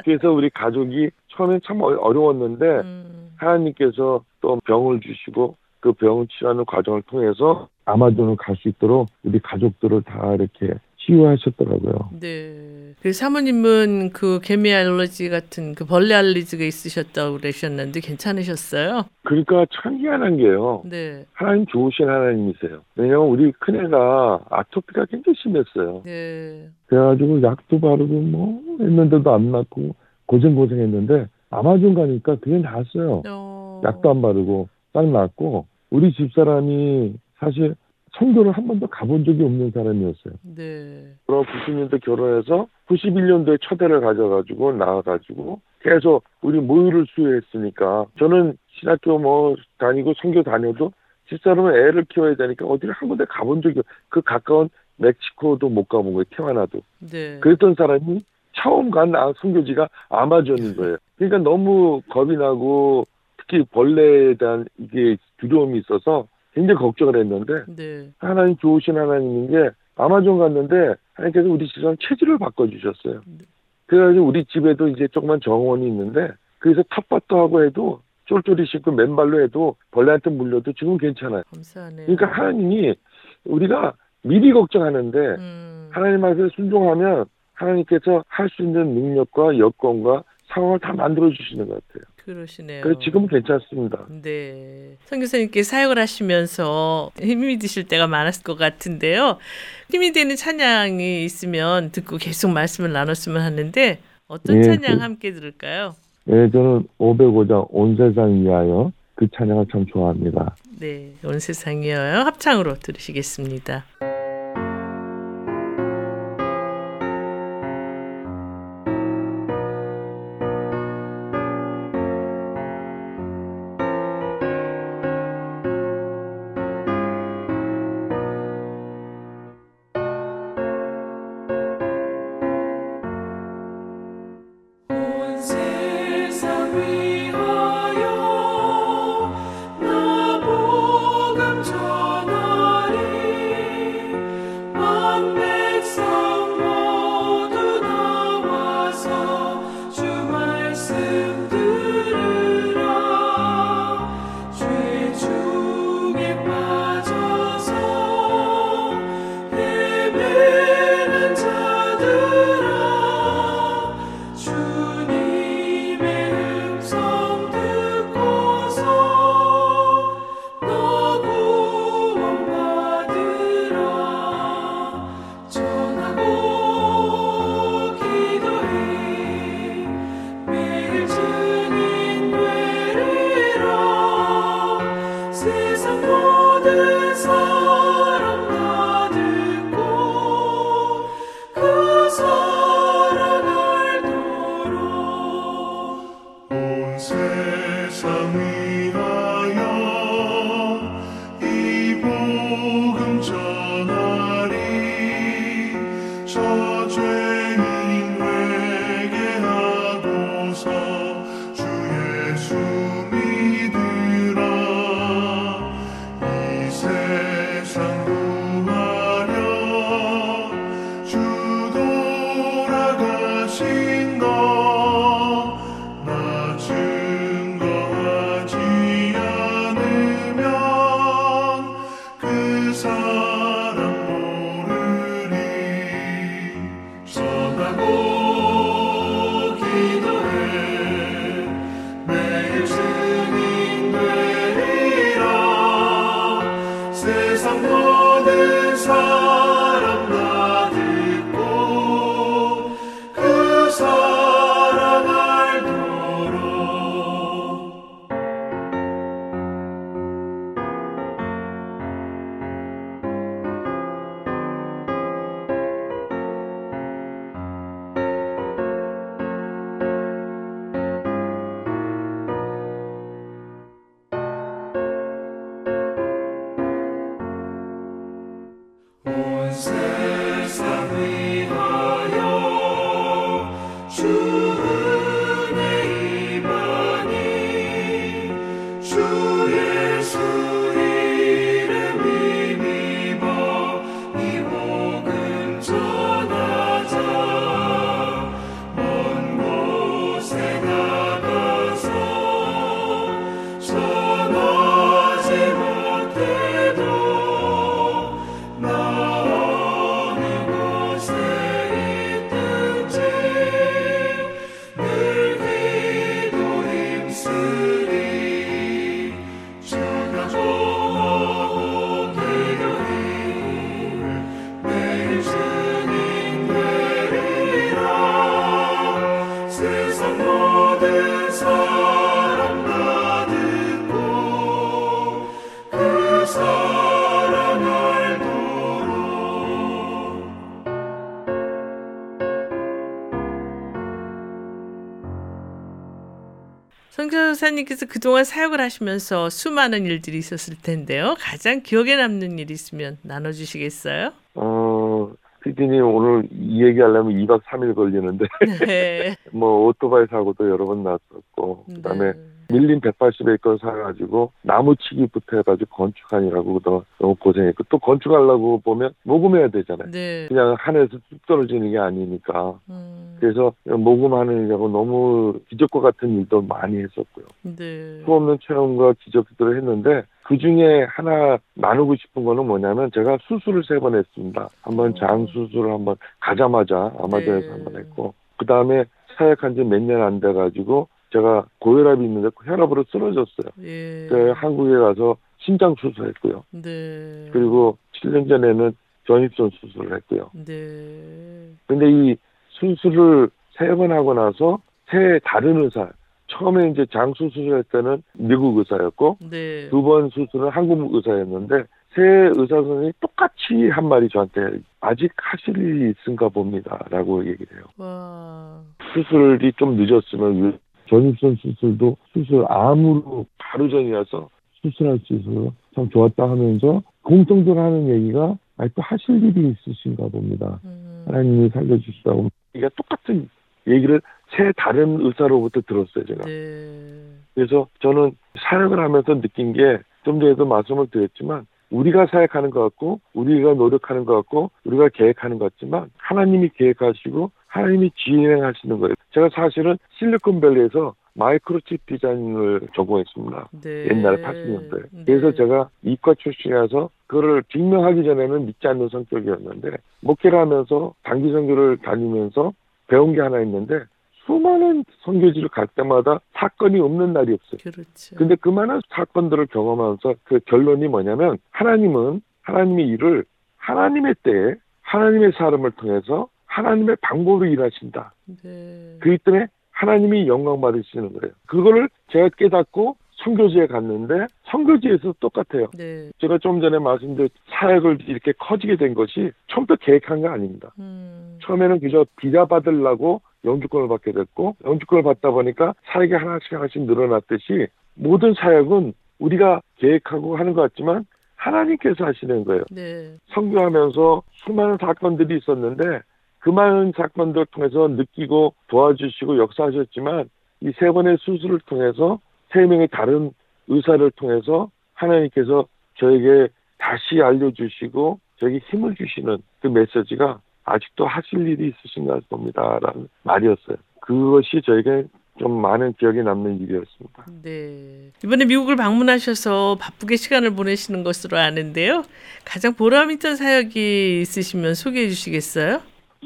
그래서 우리 가족이 처음엔 참 어- 어려웠는데, 음. 하나님께서 또 병을 주시고, 그 병을 치료하는 과정을 통해서 아마존을 갈 수 있도록 우리 가족들을 다 이렇게 치유하셨더라고요. 네. 그 사모님은 그 개미 알러지 같은 그 벌레 알러지가 있으셨다고 그러셨는데 괜찮으셨어요? 그러니까 참 희한한 게요. 네. 하나님 좋으신 하나님이세요. 왜냐면 우리 큰애가 아토피가 굉장히 심했어요. 네. 그래가지고 약도 바르고 뭐 했는데도 안 낫고 고생고생했는데 아마존 가니까 그게 나았어요. 어. 약도 안 바르고 딱 낫고 우리 집사람이 사실 성교를 한 번도 가본 적이 없는 사람이었어요. 네. 그럼 90년대 결혼해서 91년도에 첫애를 가져가지고 나와가지고 계속 우리 모유를 수유했으니까 저는 신학교 뭐 다니고 성교 다녀도 집사람은 애를 키워야 되니까 어디를 한 군데 가본 적이 없- 그 가까운 멕시코도 못 가본 거예요 태어나도 네. 그랬던 사람이 처음 간 아- 선교지가 아마존인 거예요 그러니까 너무 겁이 나고 특히 벌레에 대한 이게 두려움이 있어서 굉장히 걱정을 했는데 네. 하나님 좋으신 하나님인 게 아마존 갔는데 하나님께서 우리 집안 체질을 바꿔주셨어요. 네. 그래가지고 우리 집에도 이제 조그만 정원이 있는데 거기서 텃밭도 하고 해도 쫄쫄이 씻고 맨발로 해도 벌레한테 물려도 지금 괜찮아요. 감사하네요. 그러니까 하나님이 우리가 미리 걱정하는데 음. 하나님 말씀에 순종하면 하나님께서 할 수 있는 능력과 여건과 상황을 다 만들어 주시는 것 같아요. 그러시네요. 그래서 지금 괜찮습니다. 네. 선교사님께 사역을 하시면서 힘이 드실 때가 많았을 것 같은데요. 힘이 되는 찬양이 있으면 듣고 계속 말씀을 나눴으면 하는데 어떤 예, 찬양 그- 함께 들을까요? 예, 저는 505장 온 세상 위하여 그 찬양을 참 좋아합니다. 네. 온 세상이어요. 합창으로 들으시겠습니다. 선교사님께서 그동안 사역을 하시면서 수많은 일들이 있었을 텐데요. 가장 기억에 남는 일 있으면 나눠주시겠어요? 어, 피디님 오늘 이 얘기하려면 2박 3일 걸리는데 네. *laughs* 뭐 오토바이 사고도 여러 번 났었고 그다음에 네. 밀린 180에이커 사가지고 나무치기부터 해가지고 건축하느라고 너무 고생했고 또 건축하려고 보면 모금해야 되잖아요. 네. 그냥 하늘에서 뚝 떨어지는 게 아니니까 음, 그래서 모금하는 일하고 너무 기적과 같은 일도 많이 했었고요. 네. 수 없는 체험과 기적들을 했는데 그 중에 하나 나누고 싶은 거는 뭐냐면 제가 수술을 세 번 했습니다. 한번 어. 장 수술을 한번 가자마자 아마존에서 네. 한번 했고 그 다음에 사역한 지 몇 년 안 돼가지고 제가 고혈압이 있는데 혈압으로 쓰러졌어요. 예. 그래서 한국에 가서 심장 수술했고요. 네. 그리고 7년 전에는 전입선 수술을 했고요. 네. 근데 이 수술을 세 번 하고 나서 세 다른 의사 처음에 이제 장 수술할 때는 미국 의사였고 네. 두번 수술은 한국 의사였는데 세 의사 선생님이 똑같이 한 말이 저한테 아직 하실 일이 있은가 봅니다라고 얘기를 해요. 와. 수술이 좀 늦었으면 전입선 수술도 수술 암으로 바로 전이라서 수술할 수 있어서 참 좋았다 하면서 공통적으로 하는 얘기가 아직도 하실 일이 있으신가 봅니다. 음. 하나님이 살려주시다고 이게 똑같은 얘기를 세 다른 의사로부터 들었어요 제가 네. 그래서 저는 사역을 하면서 느낀 게 좀 전에도 말씀을 드렸지만 우리가 사역하는 것 같고 우리가 노력하는 것 같고 우리가 계획하는 것 같지만 하나님이 계획하시고 하나님이 진행하시는 거예요 제가 사실은 실리콘밸리에서 마이크로칩 디자인을 전공했습니다 네. 옛날에 80년대. 네. 그래서 제가 이과 출신이라서 그거를 증명하기 전에는 믿지 않는 성격이었는데 목회를 하면서 단기 선교를 다니면서 배운 게 하나 있는데 수많은 선교지를 갈 때마다 사건이 없는 날이 없어요. 그렇죠. 근데 그 많은 사건들을 경험하면서 그 결론이 뭐냐면 하나님은 하나님의 일을 하나님의 때에 하나님의 사람을 통해서 하나님의 방법으로 일하신다. 네. 그렇기 때문에 하나님이 영광 받으시는 거예요. 그거를 제가 깨닫고 선교지에 갔는데 선교지에서 똑같아요. 네. 제가 좀 전에 말씀드린 사역을 이렇게 커지게 된 것이 처음부터 계획한 게 아닙니다. 음. 처음에는 그저 비자 받으려고 영주권을 받게 됐고 영주권을 받다 보니까 사역이 하나씩 하나씩 늘어났듯이 모든 사역은 우리가 계획하고 하는 것 같지만 하나님께서 하시는 거예요. 네. 선교하면서 수많은 사건들이 있었는데 그 많은 사건들을 통해서 느끼고 도와주시고 역사하셨지만 이 세 번의 수술을 통해서 세 명의 다른 의사를 통해서 하나님께서 저에게 다시 알려주시고 저에게 힘을 주시는 그 메시지가 아직도 하실 일이 있으신가 봅니다 라는 말이었어요. 그것이 저에게 좀 많은 기억에 남는 일이었습니다. 네. 이번에 미국을 방문하셔서 바쁘게 시간을 보내시는 것으로 아는데요. 가장 보람 있던 사역이 있으시면 소개해 주시겠어요?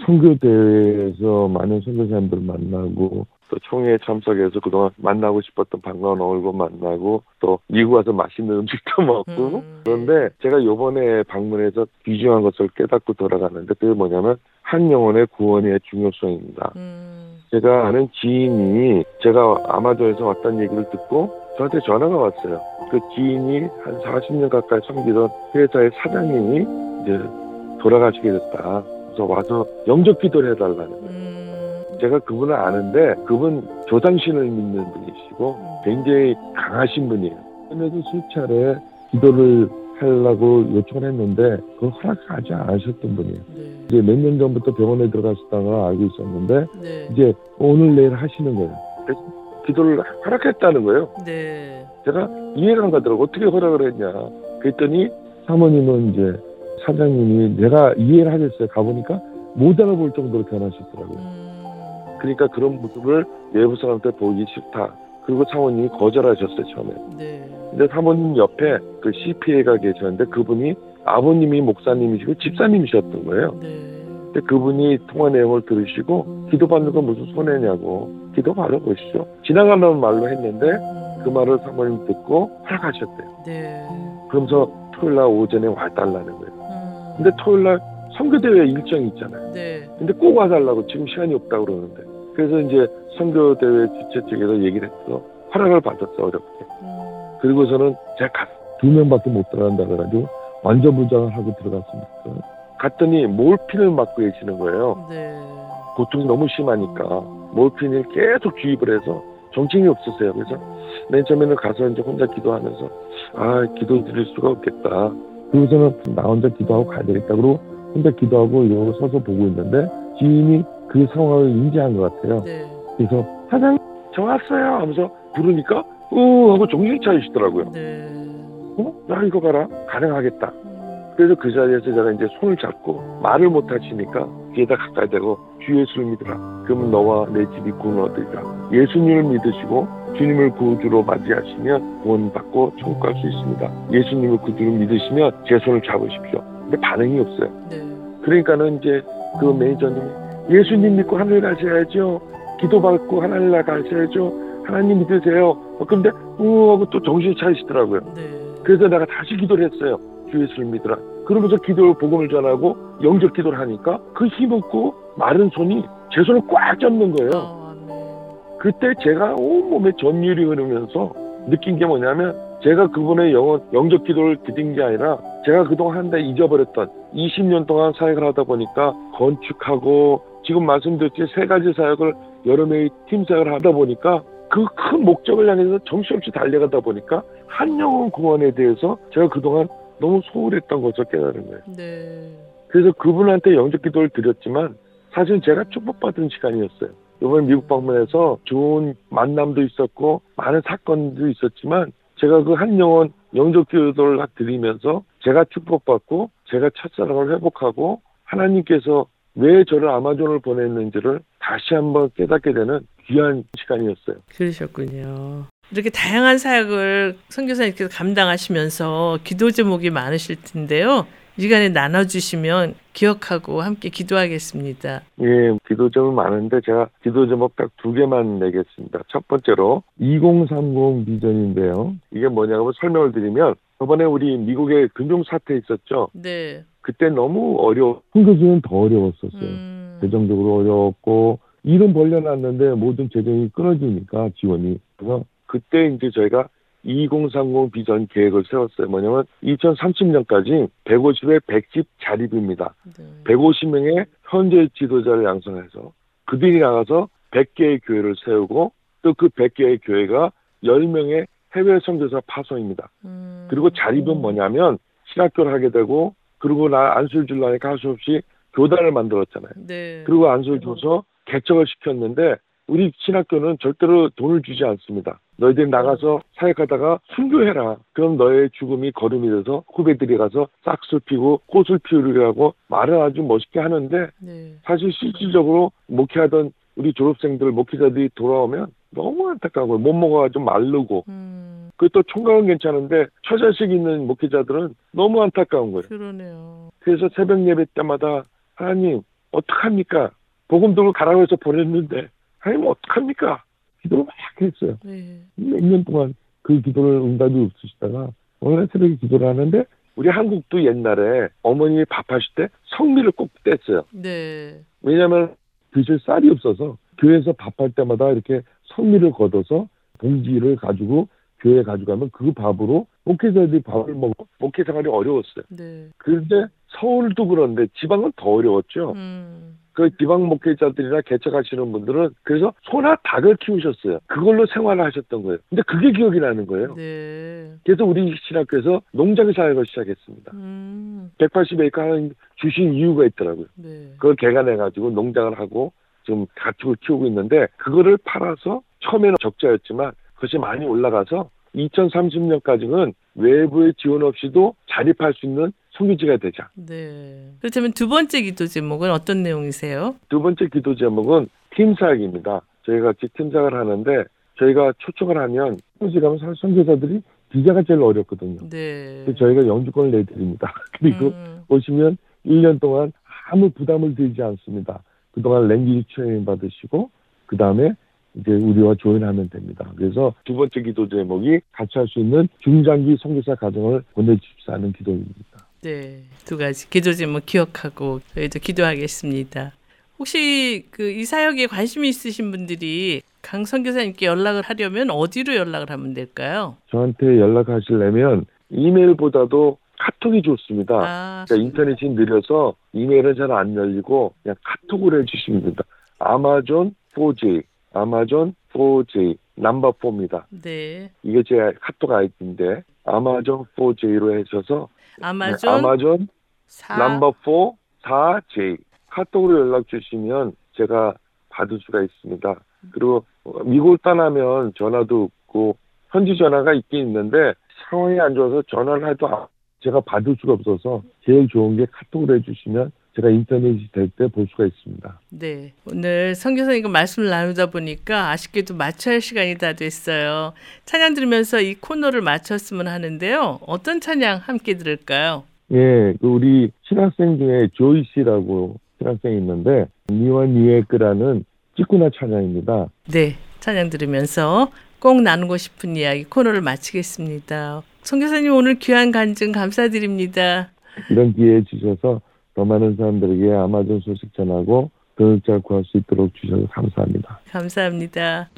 선교 대회에서 많은 선교사님들 만나고 또 총회에 참석해서 그동안 만나고 싶었던 반가운 얼굴 만나고 또 미국 와서 맛있는 음식도 *laughs* 먹고 음. 그런데 제가 요번에 방문해서 귀중한 것을 깨닫고 돌아가는데 그게 뭐냐면 한 영혼의 구원의 중요성입니다. 음. 제가 아는 지인이 제가 아마존에서 왔다는 얘기를 듣고 저한테 전화가 왔어요. 그 지인이 한 40년 가까이 섬기던 회사의 사장님이 이제 돌아가시게 됐다. 그래서 와서 영접 기도를 해달라는 거예요. 음. 제가 그분을 아는데 그분 조상신을 믿는 분이시고 굉장히 강하신 분이에요. 그런데도 수차례 기도를 하려고 요청을 했는데 그걸 허락하지 않으셨던 분이에요. 네. 이제 몇 년 전부터 병원에 들어가시다가 알고 있었는데 네. 이제 오늘 내일 하시는 거예요. 그래서 기도를 허락했다는 거예요. 네. 제가 이해가 안 가더라고. 어떻게 허락을 했냐. 그랬더니 사모님은 이제 사장님이 내가 이해를 하겠어요. 가보니까 못 알아볼 정도로 변하셨더라고요. 음. 그러니까 그런 모습을 외부 사람한테 보기 싫다. 그리고 사모님이 거절하셨어요, 처음에. 네. 근데 사모님 옆에 그 CPA가 계셨는데 그분이 아버님이 목사님이시고 집사님이셨던 거예요. 네. 근데 그분이 통화 내용을 들으시고 기도받는 건 무슨 손해냐고 기도 받아보시죠. 지나가는 말로 했는데 음. 그 말을 사모님 듣고 허락하셨대요. 네. 그러면서 토요일 날 오전에 와달라는 거예요. 음. 근데 토요일 날 선교대회 일정이 있잖아요. 네. 근데 꼭 와달라고 지금 시간이 없다고 그러는데. 그래서 이제 선교대회 주최 측에서 얘기를 했어. 허락을 받았어, 어렵게. 음. 그리고서는 제가 두 명밖에 못 들어간다 그래가지고 완전 부장을 하고 들어갔습니다. 갔더니 몰핀을 맞고 계시는 거예요. 네. 고통이 너무 심하니까 몰핀을 계속 주입을 해서 정신이 없었어요. 그래서 맨 처음에는 가서 이제 혼자 기도하면서 아 기도 드릴 수가 없겠다. 그래서는 나 혼자 기도하고 가야 되겠다. 그러고 혼자 기도하고 이러고 서서 보고 있는데 지인이 그 상황을 인지한 것 같아요. 네. 그래서 사장님 저 왔어요 하면서 부르니까 어 하고 정신 차리시더라고요. 네. 어? 나 이거 봐라 가능하겠다. 음, 그래서 그 자리에서 제가 이제 손을 잡고 말을 못 하시니까 뒤에다 가까이 대고 주 예수를 믿으라. 그럼 너와 내 집이 구원 얻으리라. 예수님을 믿으시고 주님을 구주로 맞이하시면 구원받고 천국 갈 수 있습니다. 예수님을 구주로 믿으시면 제 손을 잡으십시오. 근데 반응이 없어요. 네. 그러니까는 이제 그 매니저님이 예수님 믿고 하늘 가셔야죠. 기도받고 하늘 나가셔야죠. 하나님 믿으세요. 어, 근데 우 하고 또 정신 차리시더라고요. 네. 그래서 내가 다시 기도를 했어요. 주 예수를 믿으라. 그러면서 기도를 복음을 전하고 영적 기도를 하니까 그 힘없고 마른 손이 제 손을 꽉 잡는 거예요. 어, 아멘. 그때 제가 온몸에 전율이 흐르면서 느낀 게 뭐냐면 제가 그분의 영, 영적 기도를 드린 게 아니라 제가 그동안 한달 잊어버렸던 20년 동안 사역을 하다 보니까 건축하고 지금 말씀드렸듯이 세 가지 사역을 여러 명의 팀 사역을 하다 보니까 그 큰 목적을 향해서 정신없이 달려가다 보니까 한 영혼 구원에 대해서 제가 그동안 너무 소홀했던 것을 깨달은 거예요. 네. 그래서 그분한테 영적 기도를 드렸지만 사실 제가 축복받은 시간이었어요. 이번 미국 방문해서 좋은 만남도 있었고 많은 사건도 있었지만 제가 그 한 영혼 영적 기도를 드리면서 제가 축복받고 제가 첫사랑을 회복하고 하나님께서 왜 저를 아마존을 보냈는지를 다시 한번 깨닫게 되는 귀한 시간이었어요. 그러셨군요. 이렇게 다양한 사역을 선교사님께서 감당하시면서 기도 제목이 많으실 텐데요. 이 시간에 나눠주시면 기억하고 함께 기도하겠습니다. 예, 기도 제목 많은데 제가 기도 제목 딱 두 개만 내겠습니다. 첫 번째로 2030 비전인데요. 이게 뭐냐고 설명을 드리면 저번에 우리 미국에 금융 사태 있었죠. 네. 그때 너무 어려워. 선교수는 더 어려웠었어요. 음, 재정적으로 어려웠고 일은 벌려놨는데 모든 재정이 끊어지니까 지원이 그래서 그때 이제 저희가 2030 비전 계획을 세웠어요. 뭐냐면 2030년까지 150에 100집 자립입니다. 네. 150명의 현재 지도자를 양성해서 그들이 나가서 100개의 교회를 세우고 또 그 100개의 교회가 10명의 해외 선교사 파송입니다. 음, 그리고 자립은 뭐냐면 신학교를 하게 되고 그리고 나 안수를 주려니까 할 수 없이 교단을 만들었잖아요. 네. 그리고 안수를 줘서 개척을 시켰는데 우리 신학교는 절대로 돈을 주지 않습니다. 너희들이 나가서 사역하다가 순교해라. 그럼 너의 죽음이 거름이 돼서 후배들이 가서 싹술 피고 꽃을 피우려고 말을 아주 멋있게 하는데 네. 사실 실질적으로 목회하던 우리 졸업생들 목회자들이 돌아오면 너무 안타까운 거예요. 못 먹어가지고 마르고 음, 그또 총각은 괜찮은데 처자식 있는 목회자들은 너무 안타까운 거예요. 그러네요. 그래서 새벽 예배 때마다 하나님 어떡합니까? 복음 들고 가라고 해서 보냈는데 하나님 어떡합니까? 기도를 막 했어요. 네. 몇년 동안 그 기도를 응답이 없으시다가 어느 날 새벽에 기도를 하는데 우리 한국도 옛날에 어머님이 밥하실 때 성미를 꼭 뗐어요. 네. 왜냐하면 드실 쌀이 없어서 교회에서 밥할 때마다 이렇게 성미를 걷어서 봉지를 가지고 교회에 가져가면 그 밥으로 목회자들이 밥을 먹고 목회 생활이 어려웠어요. 네. 그런데 서울도 그런데 지방은 더 어려웠죠. 음, 그 지방 목회자들이나 개척하시는 분들은 그래서 소나 닭을 키우셨어요. 그걸로 생활을 하셨던 거예요. 근데 그게 기억이 나는 거예요. 네. 그래서 우리 신학교에서 농장 사역을 시작했습니다. 음, 180에이커 하나 주신 이유가 있더라고요. 네. 그걸 개간해가지고 농장을 하고 지금 가축을 키우고 있는데 그거를 팔아서 처음에는 적자였지만 그것이 많이 올라가서 2030년까지는 외부의 지원 없이도 자립할 수 있는 성교지가 되자. 네. 그렇다면 두 번째 기도 제목은 어떤 내용이세요? 두 번째 기도 제목은 팀 사역입니다. 저희가 같이 팀 사역을 하는데 저희가 초청을 하면 성지 가면 사실 선교사들이 비자가 제일 어렵거든요. 네. 그래서 저희가 영주권을 내드립니다. *laughs* 그리고 음, 오시면 1년 동안 아무 부담을 들지 않습니다. 그동안 랭귀지 트레이닝 받으시고 그 다음에 이제 우리와 조인하면 됩니다. 그래서 두 번째 기도 제목이 같이 할 수 있는 중장기 선교사 가정을 보내주십사는 기도입니다. 네. 두 가지 기도 제목 기억하고 저희도 기도하겠습니다. 혹시 그 이 사역에 관심이 있으신 분들이 강 선교사님께 연락을 하려면 어디로 연락을 하면 될까요? 저한테 연락하시려면 이메일보다도 카톡이 좋습니다. 아, 그러니까 인터넷이 느려서 이메일은 잘 안 열리고 그냥 카톡으로 해주시면 됩니다. 아마존 4J, 아마존 4J 넘버 4입니다. 네. 이게 제 카톡 아이디인데 아마존 4J로 해셔서 아마존 네, 아마존 사 넘버 4 4J 카톡으로 연락 주시면 제가 받을 수가 있습니다. 그리고 미국을 떠나면 전화도 없고 현지 전화가 있긴 있는데 상황이 안 좋아서 전화를 해도 아- 제가 받을 수가 없어서 제일 좋은 게 카톡으로 해주시면 제가 인터넷이 될 때 볼 수가 있습니다. 네. 오늘 성교사님과 말씀을 나누다 보니까 아쉽게도 마쳐야 할 시간이 다 됐어요. 찬양 들으면서 이 코너를 마쳤으면 하는데요. 어떤 찬양 함께 들을까요? 예, 그 우리 신학생 중에 조이 씨라고 신학생이 있는데 니와 니의 끄라는 찌꾸나 찬양입니다. 네. 찬양 들으면서 꼭 나누고 싶은 이야기 코너를 마치겠습니다. 성교사님 오늘 귀한 간증 감사드립니다. 이런 기회 주셔서 더 많은 사람들에게 아마존 소식 전하고 동역자를 구할 수 있도록 주셔서 감사합니다. 감사합니다.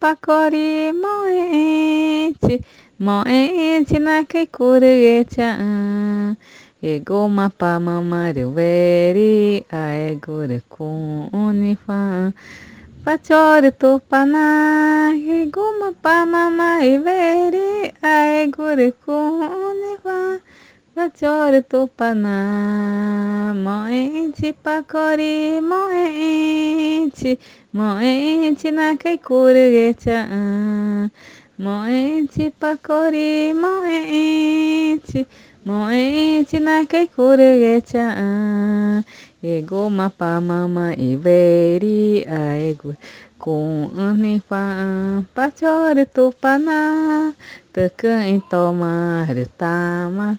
Pakori, moe-ichi, moe-ichi nakai kuruge-chan. Ego mapa mamaru veri, aegure kunifa. Pachore to pana, aegure kunifa. Pachore Natsore tupana, moente pakori, moente, moente na kaikurugecha, moente pakori, moente, moente na kaikurugecha, ego mapa mama eberi a ego, com anifam, pachore tupana, tacan tomar tama,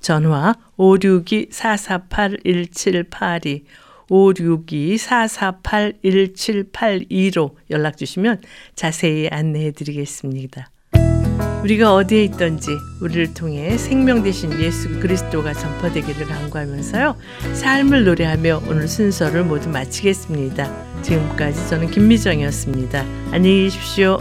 전화 562-448-1782 562-448-1782로 연락 주시면 자세히 안내해 드리겠습니다. 우리가 어디에 있든지 우리를 통해 생명 되신 예수 그리스도가 전파되기를 간구하면서요. 삶을 노래하며 오늘 순서를 모두 마치겠습니다. 지금까지 저는 김미정이었습니다. 안녕히 계십시오.